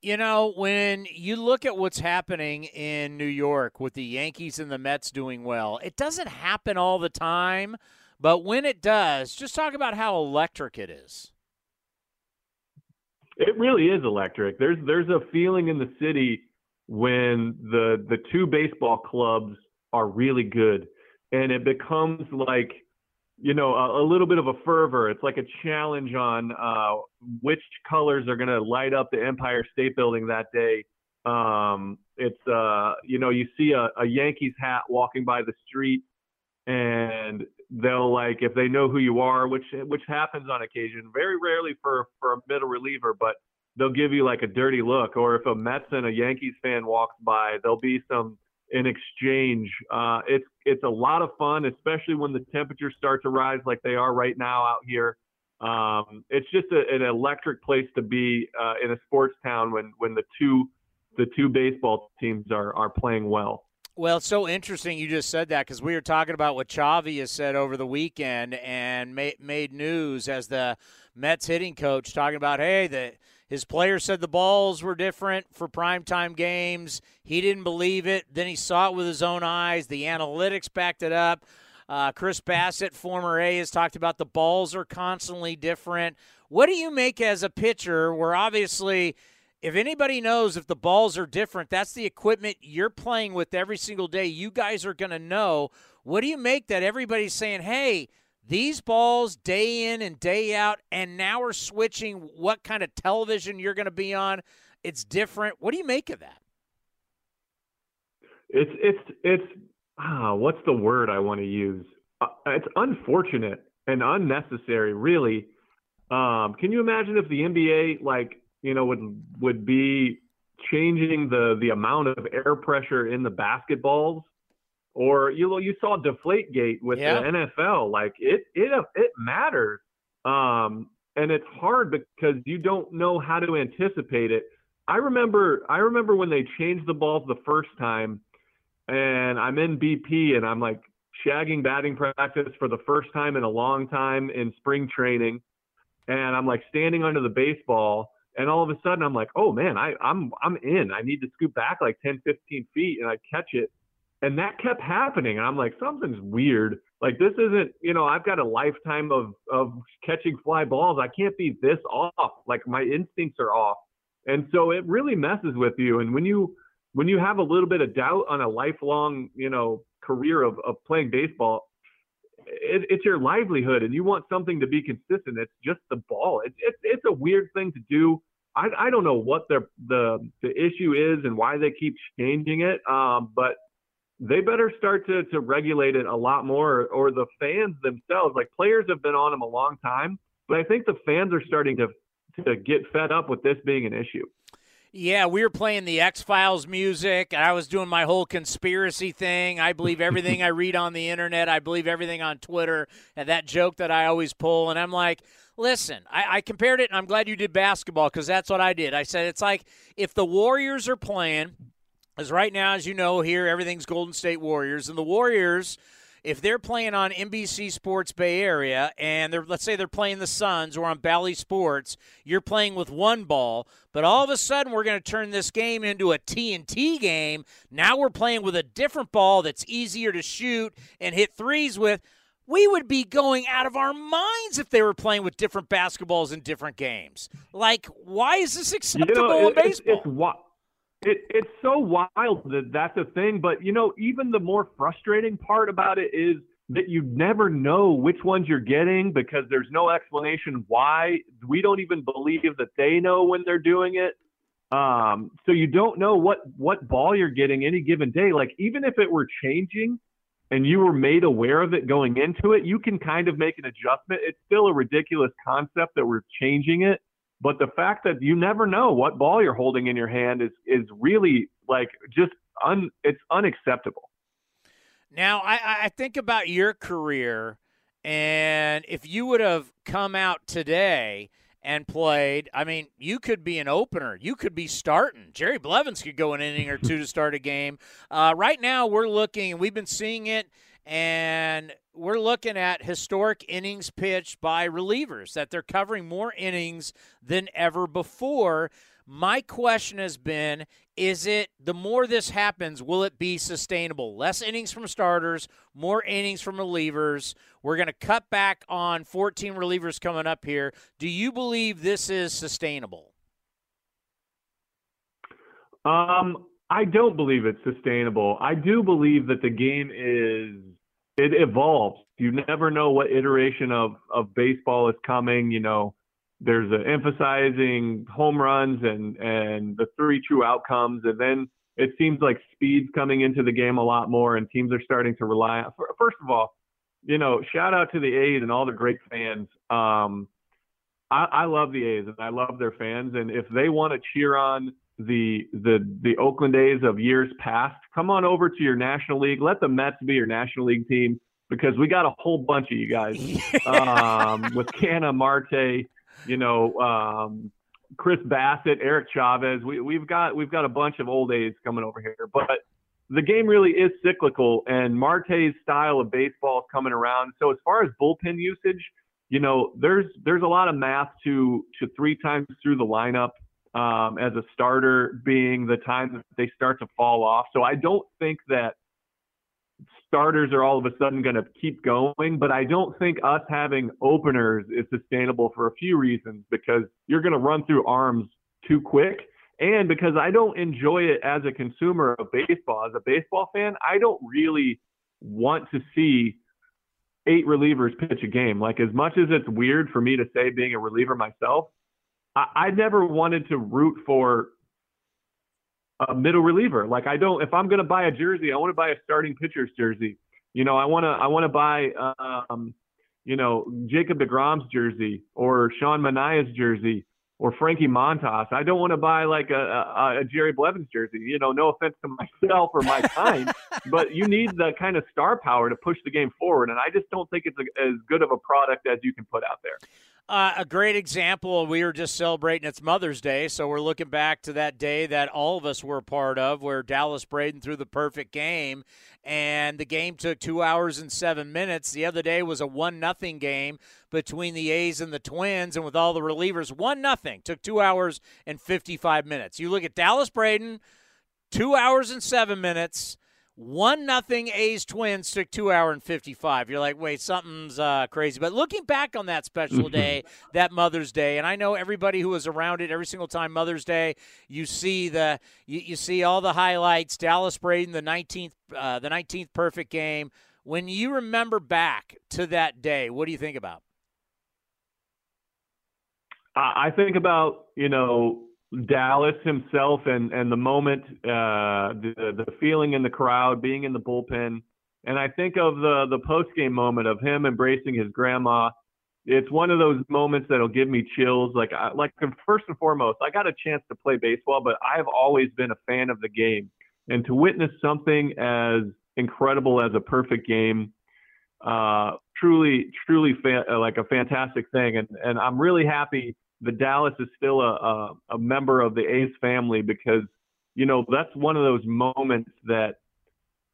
You know, when you look at what's happening in New York with the Yankees and the Mets doing well, it doesn't happen all the time, but when it does, just talk about how electric it is. It really is electric. There's there's a feeling in the city when the the two baseball clubs are really good and it becomes like you know, a, a, little bit of a fervor. It's like a challenge on uh, which colors are going to light up the Empire State Building that day. Um, it's, uh, you know, you see a, a Yankees hat walking by the street, and they'll like if they know who you are, which which happens on occasion, very rarely for for a middle reliever, but they'll give you like a dirty look. Or if a Mets and a Yankees fan walks by, there'll be some in exchange. Uh, it's it's a lot of fun, especially when the temperatures start to rise like they are right now out here. Um, it's just a, an electric place to be uh, in a sports town when when the two the two baseball teams are are playing well. Well, it's so interesting you just said that because we were talking about what Chavi has said over the weekend and made, made news as the Mets hitting coach talking about, hey, the his players said the balls were different for primetime games. He didn't believe it. Then he saw it with his own eyes. The analytics backed it up. Uh, Chris Bassitt, former A, has talked about the balls are constantly different. What do you make as a pitcher where obviously, if anybody knows if the balls are different, that's the equipment you're playing with every single day. You guys are going to know. What do you make that everybody's saying, hey, these balls day in and day out, and now we're switching what kind of television you're going to be on. It's different. What do you make of that? It's it's it's ah, what's the word I want to use? Uh, it's unfortunate and unnecessary, really. Um, can you imagine if the NBA like you know would would be changing the the amount of air pressure in the basketballs or you you saw Deflategate with yeah. the NFL. Like it it it matters, um, and it's hard because you don't know how to anticipate it. I remember I remember when they changed the balls the first time, and I'm in BP and I'm like shagging batting practice for the first time in a long time in spring training, and I'm like standing under the baseball. And all of a sudden, I'm like, "Oh man, I, I'm I'm in. I need to scoot back like 10, 15 feet, and I catch it, and that kept happening. And I'm like, something's weird. Like this isn't, you know, I've got a lifetime of of catching fly balls. I can't be this off. Like my instincts are off. And so it really messes with you. And when you when you have a little bit of doubt on a lifelong, you know, career of, of playing baseball, it, it's your livelihood and you want something to be consistent. It's just the ball. It's it's it's a weird thing to do. I, I don't know what the the the issue is and why they keep changing it. Um, but they better start to, to regulate it a lot more or the fans themselves like players have been on them a long time but i think the fans are starting to to get fed up with this being an issue yeah, we were playing the X Files music. I was doing my whole conspiracy thing. I believe everything I read on the internet. I believe everything on Twitter. And that joke that I always pull. And I'm like, listen, I, I compared it, and I'm glad you did basketball because that's what I did. I said it's like if the Warriors are playing as right now, as you know, here everything's Golden State Warriors, and the Warriors, if they're playing on NBC Sports Bay Area, and they're let's say they're playing the Suns or on Bally Sports, you're playing with one ball, but all of a sudden we're going to turn this game into a TNT game. Now we're playing with a different ball that's easier to shoot and hit threes with we would be going out of our minds if they were playing with different basketballs in different games. Like, why is this acceptable you know, in baseball? It's, it's, it, it's so wild that that's a thing. But, you know, even the more frustrating part about it is that you never know which ones you're getting because there's no explanation why. We don't even believe that they know when they're doing it. Um, so you don't know what, what ball you're getting any given day. Like, even if it were changing and you were made aware of it going into it, you can kind of make an adjustment. It's still a ridiculous concept that we're changing it. But the fact that you never know what ball you're holding in your hand is is really like just un it's unacceptable. Now I, I think about your career and if you would have come out today and played, I mean, you could be an opener. You could be starting. Jerry Blevins could go an inning or two to start a game. Uh, right now, we're looking, and we've been seeing it and we're looking at historic innings pitched by relievers, that they're covering more innings than ever before. My question has been is it the more this happens, will it be sustainable? Less innings from starters, more innings from relievers. We're going to cut back on 14 relievers coming up here. Do you believe this is sustainable? Um, I don't believe it's sustainable. I do believe that the game is it evolves. You never know what iteration of, of baseball is coming. You know, there's a emphasizing home runs and, and the three true outcomes. And then it seems like speed's coming into the game a lot more and teams are starting to rely on, first of all, you know, shout out to the A's and all the great fans. Um, I, I love the A's and I love their fans. And if they want to cheer on the the the Oakland A's of years past. Come on over to your National League. Let the Mets be your National League team because we got a whole bunch of you guys um, with Canha Marte, you know, um, Chris Bassitt, Eric Chavez. We, we've got we've got a bunch of old A's coming over here, but the game really is cyclical, and Marte's style of baseball is coming around. So as far as bullpen usage, you know, there's there's a lot of math to to three times through the lineup um, as a starter being the time that they start to fall off. So I don't think that starters are all of a sudden going to keep going, but I don't think us having openers is sustainable for a few reasons because you're going to run through arms too quick. And because I don't enjoy it as a consumer of baseball, as a baseball fan, I don't really want to see eight relievers pitch a game. Like as much as it's weird for me to say being a reliever myself, I, I never wanted to root for a middle reliever. Like I don't. If I'm going to buy a jersey, I want to buy a starting pitcher's jersey. You know, I want to. I want to buy. Um, you know, Jacob DeGrom's jersey or Sean Manaea's jersey or Frankie Montas. I don't want to buy like a, a, a, Jerry Blevins jersey. You know, no offense to myself or my kind, but you need the kind of star power to push the game forward. And I just don't think it's a, as good of a product as you can put out there. Uh, a great example. We were just celebrating it's Mother's Day, so we're looking back to that day that all of us were part of, where Dallas Braden threw the perfect game, and the game took two hours and seven minutes. The other day was a one nothing game between the A's and the Twins, and with all the relievers, one nothing took two hours and fifty five minutes. You look at Dallas Braden, two hours and seven minutes. One nothing A's Twins took two hour and fifty five. You're like, wait, something's uh, crazy. But looking back on that special day, that Mother's Day, and I know everybody who was around it every single time Mother's Day, you see the you, you see all the highlights. Dallas Braden, the nineteenth uh, the nineteenth perfect game. When you remember back to that day, what do you think about? I think about you know Dallas himself and and the moment, uh, the the feeling in the crowd, being in the bullpen, and I think of the the post game moment of him embracing his grandma. It's one of those moments that'll give me chills. Like I, like first and foremost, I got a chance to play baseball, but I've always been a fan of the game, and to witness something as incredible as a perfect game, uh, truly truly fa- like a fantastic thing, and and I'm really happy the Dallas is still a, a, a member of the A's family because you know that's one of those moments that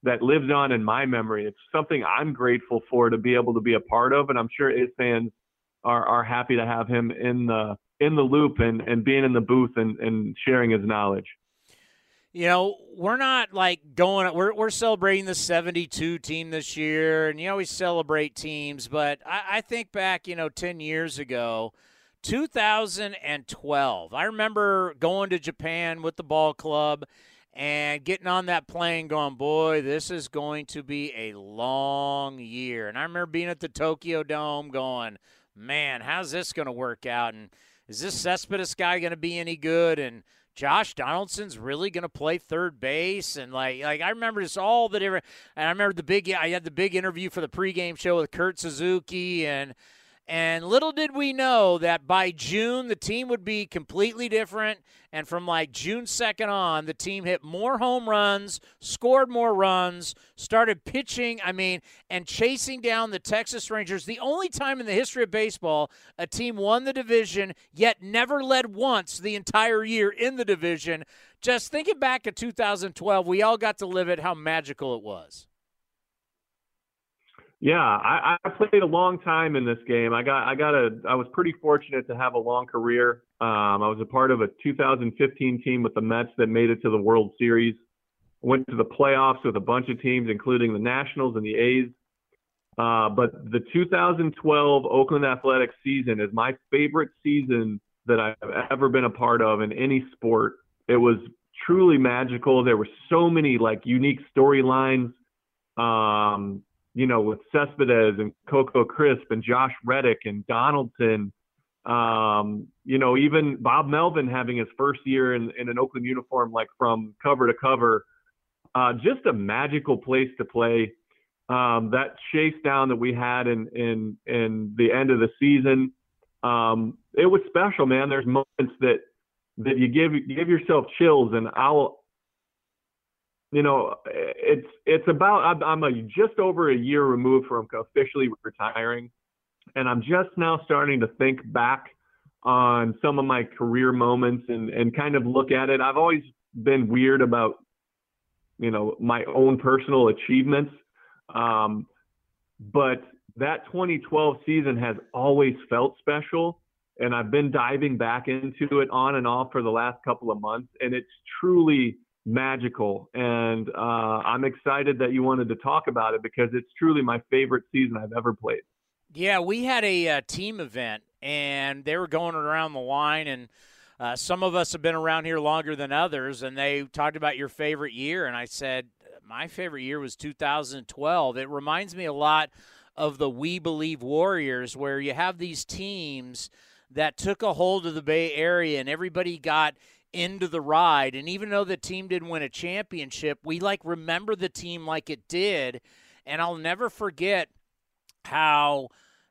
that lives on in my memory. It's something I'm grateful for to be able to be a part of, and I'm sure A's fans are are happy to have him in the in the loop and and being in the booth and and sharing his knowledge. You know, we're not like going. We're we're celebrating the '72 team this year, and you always celebrate teams. But I, I think back, you know, ten years ago 2012. I remember going to Japan with the ball club and getting on that plane going, boy, this is going to be a long year. And I remember being at the Tokyo Dome going, man, how's this going to work out? And is this Cespedes guy going to be any good? And Josh Donaldson's really going to play third base, and like, like I remember just all the different. And I remember the big. I had the big interview for the pregame show with Kurt Suzuki, and and little did we know that by June, the team would be completely different. And from like June 2nd on, the team hit more home runs, scored more runs, started pitching, I mean, and chasing down the Texas Rangers. The only time in the history of baseball a team won the division, yet never led once the entire year in the division. Just thinking back at 2012, we all got to live it, how magical it was. Yeah, I, I played a long time in this game. I got I got a I was pretty fortunate to have a long career. Um, I was a part of a 2015 team with the Mets that made it to the World Series. Went to the playoffs with a bunch of teams, including the Nationals and the A's. Uh, but the 2012 Oakland Athletics season is my favorite season that I've ever been a part of in any sport. It was truly magical. There were so many like unique storylines. Um, you know, with Cespedes and Coco Crisp and Josh Reddick and Donaldson, um, you know, even Bob Melvin having his first year in, in an Oakland uniform, like from cover to cover, uh, just a magical place to play. Um, that chase down that we had in, in, in the end of the season, um, it was special, man. There's moments that, that you give, give yourself chills and I'll, you know, it's it's about I'm, just over a year removed from officially retiring, and I'm just now starting to think back on some of my career moments and and kind of look at it. I've always been weird about, you know, my own personal achievements, um, but that 2012 season has always felt special. And I've been diving back into it on and off for the last couple of months, and it's truly magical. And uh, I'm excited that you wanted to talk about it because it's truly my favorite season I've ever played. Yeah, we had a uh, team event, and they were going around the line, and uh, some of us have been around here longer than others, and they talked about your favorite year, and I said my favorite year was 2012. It reminds me a lot of the We Believe Warriors, where you have these teams that took a hold of the Bay Area and everybody got into the ride. And even though the team didn't win a championship, we like remember the team like it did. And I'll never forget how,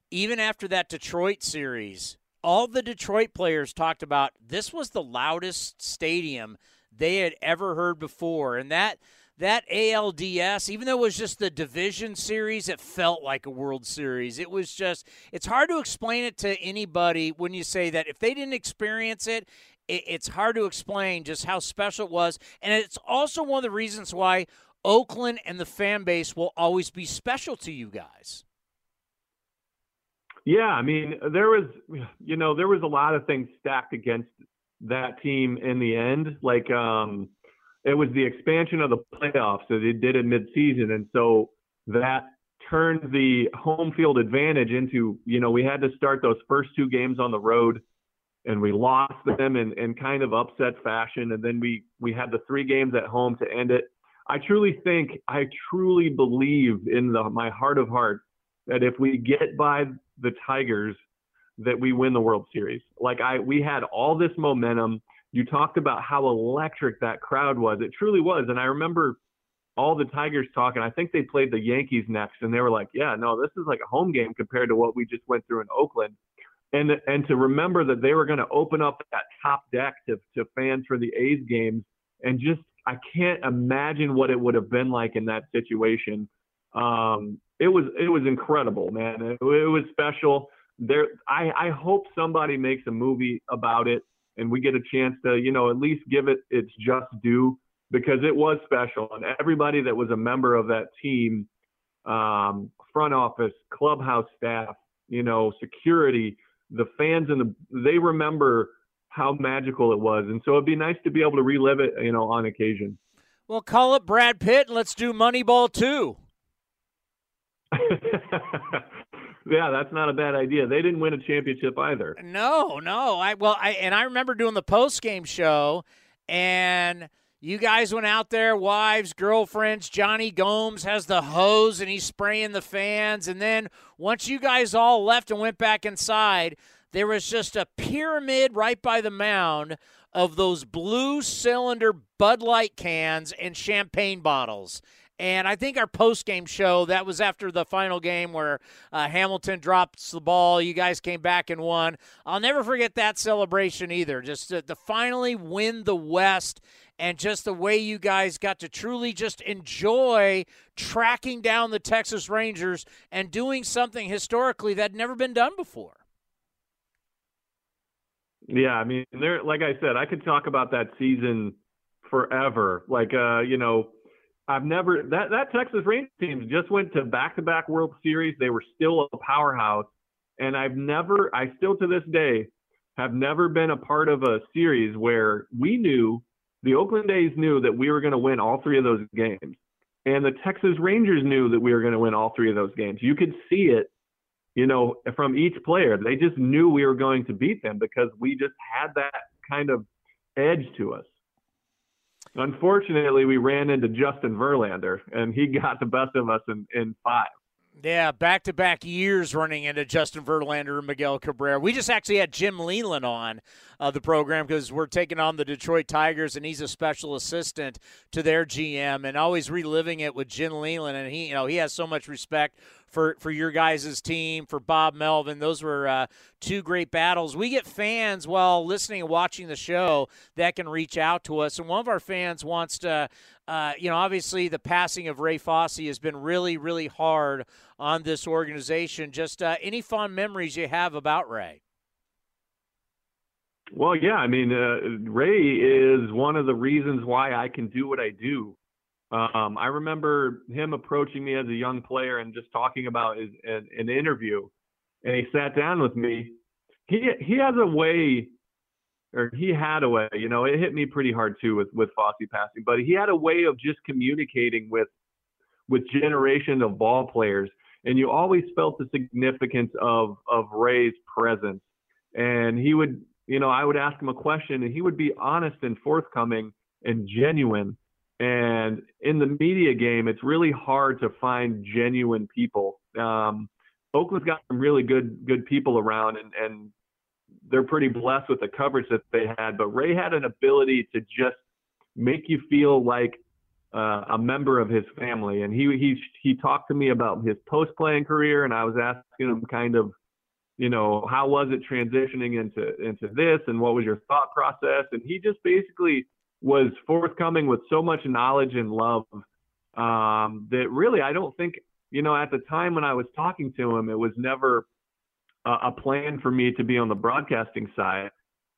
even after that Detroit series, all the Detroit players talked about this was the loudest stadium they had ever heard before. And that that ALDS, even though it was just the division series, it felt like a World Series. It was just, it's hard to explain it to anybody when you say that if they didn't experience it, it's hard to explain just how special it was. And it's also one of the reasons why Oakland and the fan base will always be special to you guys. Yeah, I mean, there was, you know, there was a lot of things stacked against that team in the end. Like, um, it was the expansion of the playoffs that they did in midseason, and so that turned the home field advantage into, you know, we had to start those first two games on the road, and we lost them in, in kind of upset fashion, and then we we had the three games at home to end it. I truly think, I truly believe in the, my heart of hearts that if we get by the Tigers, that we win the World Series. Like I, we had all this momentum you talked about how electric that crowd was. It truly was. And I remember all the Tigers talking. I think they played the Yankees next, and they were like, "Yeah, no, this is like a home game compared to what we just went through in Oakland." And and to remember that they were going to open up that top deck to to fans for the A's games, and just I can't imagine what it would have been like in that situation. Um, it was it was incredible, man. It, it was special. There, I I hope somebody makes a movie about it and we get a chance to, you know, at least give it its just due because it was special. And everybody that was a member of that team, um, front office, clubhouse staff, you know, security, the fans and the they remember how magical it was. And so it'd be nice to be able to relive it, you know, on occasion. Well, call up Brad Pitt and let's do Moneyball too. Yeah, that's not a bad idea. They didn't win a championship either. No, no. I well, I and I remember doing the post game show, and you guys went out there, wives, girlfriends. Jonny Gomes has the hose and he's spraying the fans, and then once you guys all left and went back inside, there was just a pyramid right by the mound of those blue cylinder Bud Light cans and champagne bottles. And I think our post game show, that was after the final game where uh, Hamilton drops the ball. You guys came back and won. I'll never forget that celebration either. Just to, to finally win the West and just the way you guys got to truly just enjoy tracking down the Texas Rangers and doing something historically that had never been done before. Yeah, I mean, there. Like I said, I could talk about that season forever. Like, uh, you know, I've never that that Texas Rangers team just went to back-to-back World Series. They were still a powerhouse, and I've never, I still to this day, have never been a part of a series where we knew the Oakland A's knew that we were going to win all three of those games, and the Texas Rangers knew that we were going to win all three of those games. You could see it, you know, from each player. They just knew we were going to beat them because we just had that kind of edge to us. Unfortunately, we ran into Justin Verlander, and he got the best of us in, in five. Yeah, back to back years running into Justin Verlander and Miguel Cabrera. We just actually had Jim Leyland on uh, the program because we're taking on the Detroit Tigers, and he's a special assistant to their GM, and always reliving it with Jim Leyland. And he, you know, he has so much respect for for your guys' team, for Bob Melvin. Those were uh, two great battles. We get fans while listening and watching the show that can reach out to us, and one of our fans wants to. Uh, you know, obviously the passing of Ray Fosse has been really, really hard on this organization. Just uh, any fond memories you have about Ray? Well, yeah, I mean, uh, Ray is one of the reasons why I can do what I do. Um, I remember him approaching me as a young player and just talking about his, an, an interview, and he sat down with me. He he has a way, or he had a way. You know, it hit me pretty hard too with with Fosse passing, but he had a way of just communicating with with generation of ball players, and you always felt the significance of of Ray's presence. And he would, you know, I would ask him a question, and he would be honest and forthcoming and genuine and in the media game, it's really hard to find genuine people. Um, Oakland's got some really good good people around, and and they're pretty blessed with the coverage that they had. But Ray had an ability to just make you feel like uh, a member of his family. And he he he talked to me about his post playing career, and I was asking him kind of, you know, how was it transitioning into into this, and what was your thought process? And he just basically was forthcoming with so much knowledge and love um, that really I don't think you know at the time when I was talking to him, it was never a, a plan for me to be on the broadcasting side.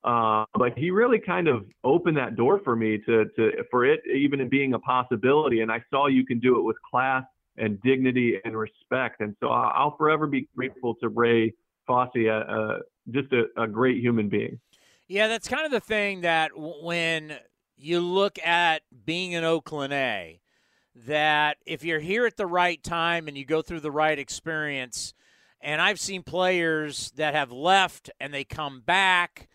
Uh, but he really kind of opened that door for me to, to for it even being a possibility. And I saw you can do it with class and dignity and respect. And so I'll forever be grateful to Ray Fosse, uh, just a, a, great human being. Yeah, that's kind of the thing that when you look at being an Oakland A, that if you're here at the right time and you go through the right experience, and I've seen players that have left and they come back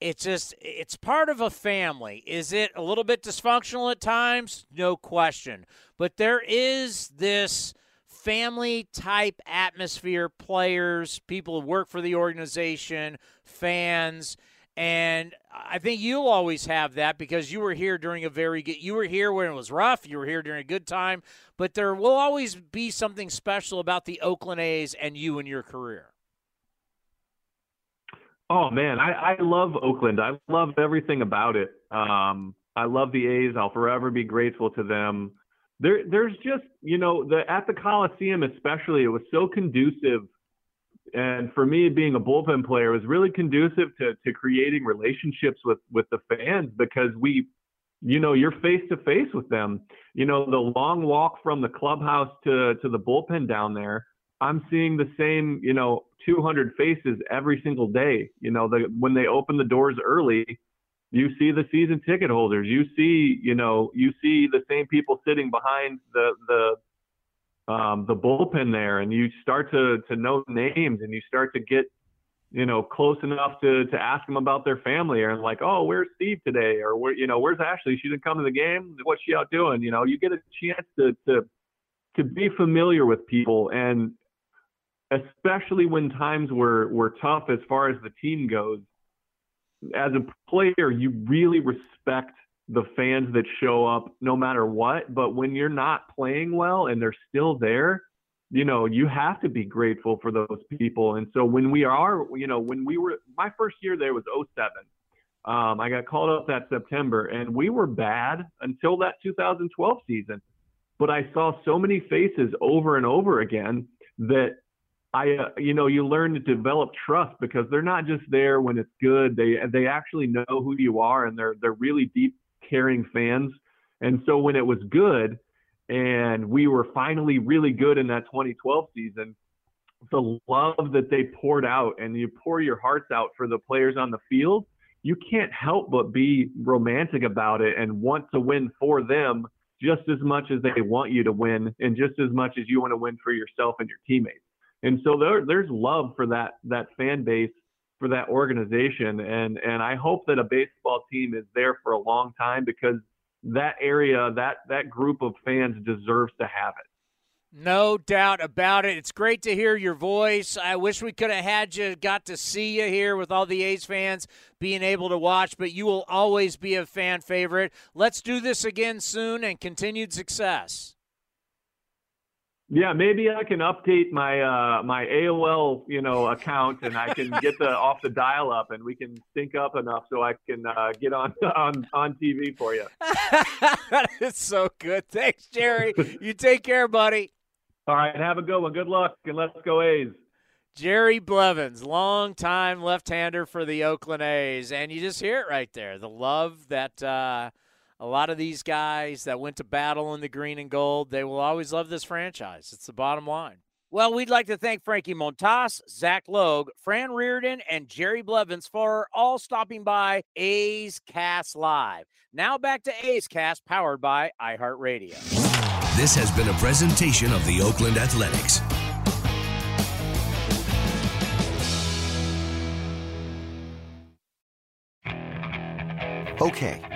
it's just it's part of a family. Is it a little bit dysfunctional at times? No question. But there is this family type atmosphere players people who work for the organization fans and I think you'll always have that because you were here during a very good you were here when it was rough, you were here during a good time, but there will always be something special about the Oakland A's and you and your career. Oh man, I, I love Oakland. I love everything about it. Um, I love the A's. I'll forever be grateful to them. There, there's just you know the at the Coliseum especially, it was so conducive, and for me being a bullpen player was really conducive to to creating relationships with with the fans because we, you know, you're face to face with them. You know, the long walk from the clubhouse to to the bullpen down there I'm seeing the same, you know, 200 faces every single day. You know, the, when they open the doors early, you see the season ticket holders. You see, you know, you see the same people sitting behind the the um, the bullpen there, and you start to to know names, and you start to get, you know, close enough to to ask them about their family, or like, oh, where's Steve today, or where, you know, where's Ashley? She didn't come to the game. What's she out doing? You know, you get a chance to to to be familiar with people and especially when times were, were tough as far as the team goes. As a player, you really respect the fans that show up no matter what. But when you're not playing well and they're still there, you know, you have to be grateful for those people. And so when we are, you know, when we were, my first year there was 07. Um, I got called up that September and we were bad until that 2012 season. But I saw so many faces over and over again that I, uh, you know, you learn to develop trust because they're not just there when it's good. They they actually know who you are, and they're they're really deep, caring fans. And so when it was good, and we were finally really good in that 2012 season, the love that they poured out, and you pour your hearts out for the players on the field, you can't help but be romantic about it and want to win for them just as much as they want you to win, and just as much as you want to win for yourself and your teammates. And so there, there's love for that that fan base for that organization, and and I hope that a baseball team is there for a long time because that area, that that group of fans deserves to have it. No doubt about it. It's great to hear your voice. I wish we could have had you, got to see you here with all the A's fans being able to watch, but you will always be a fan favorite. Let's do this again soon and continued success. Yeah, maybe I can update my uh, my AOL you know account, and I can get the off the dial up, and we can sync up enough so I can uh, get on on on TV for you. that is so good. Thanks, Jerry. you take care, buddy. All right, have a good one. Good luck, and let's go A's. Jerry Blevins, longtime left-hander for the Oakland A's, and you just hear it right there. The love that. Uh, a lot of these guys that went to battle in the green and gold, they will always love this franchise. It's the bottom line. Well, we'd like to thank Frankie Montas, Zach Logue, Fran Riordan, and Jerry Blevins for all stopping by A's Cast Live. Now back to A's Cast, powered by iHeartRadio. This has been a presentation of the Oakland Athletics. Okay.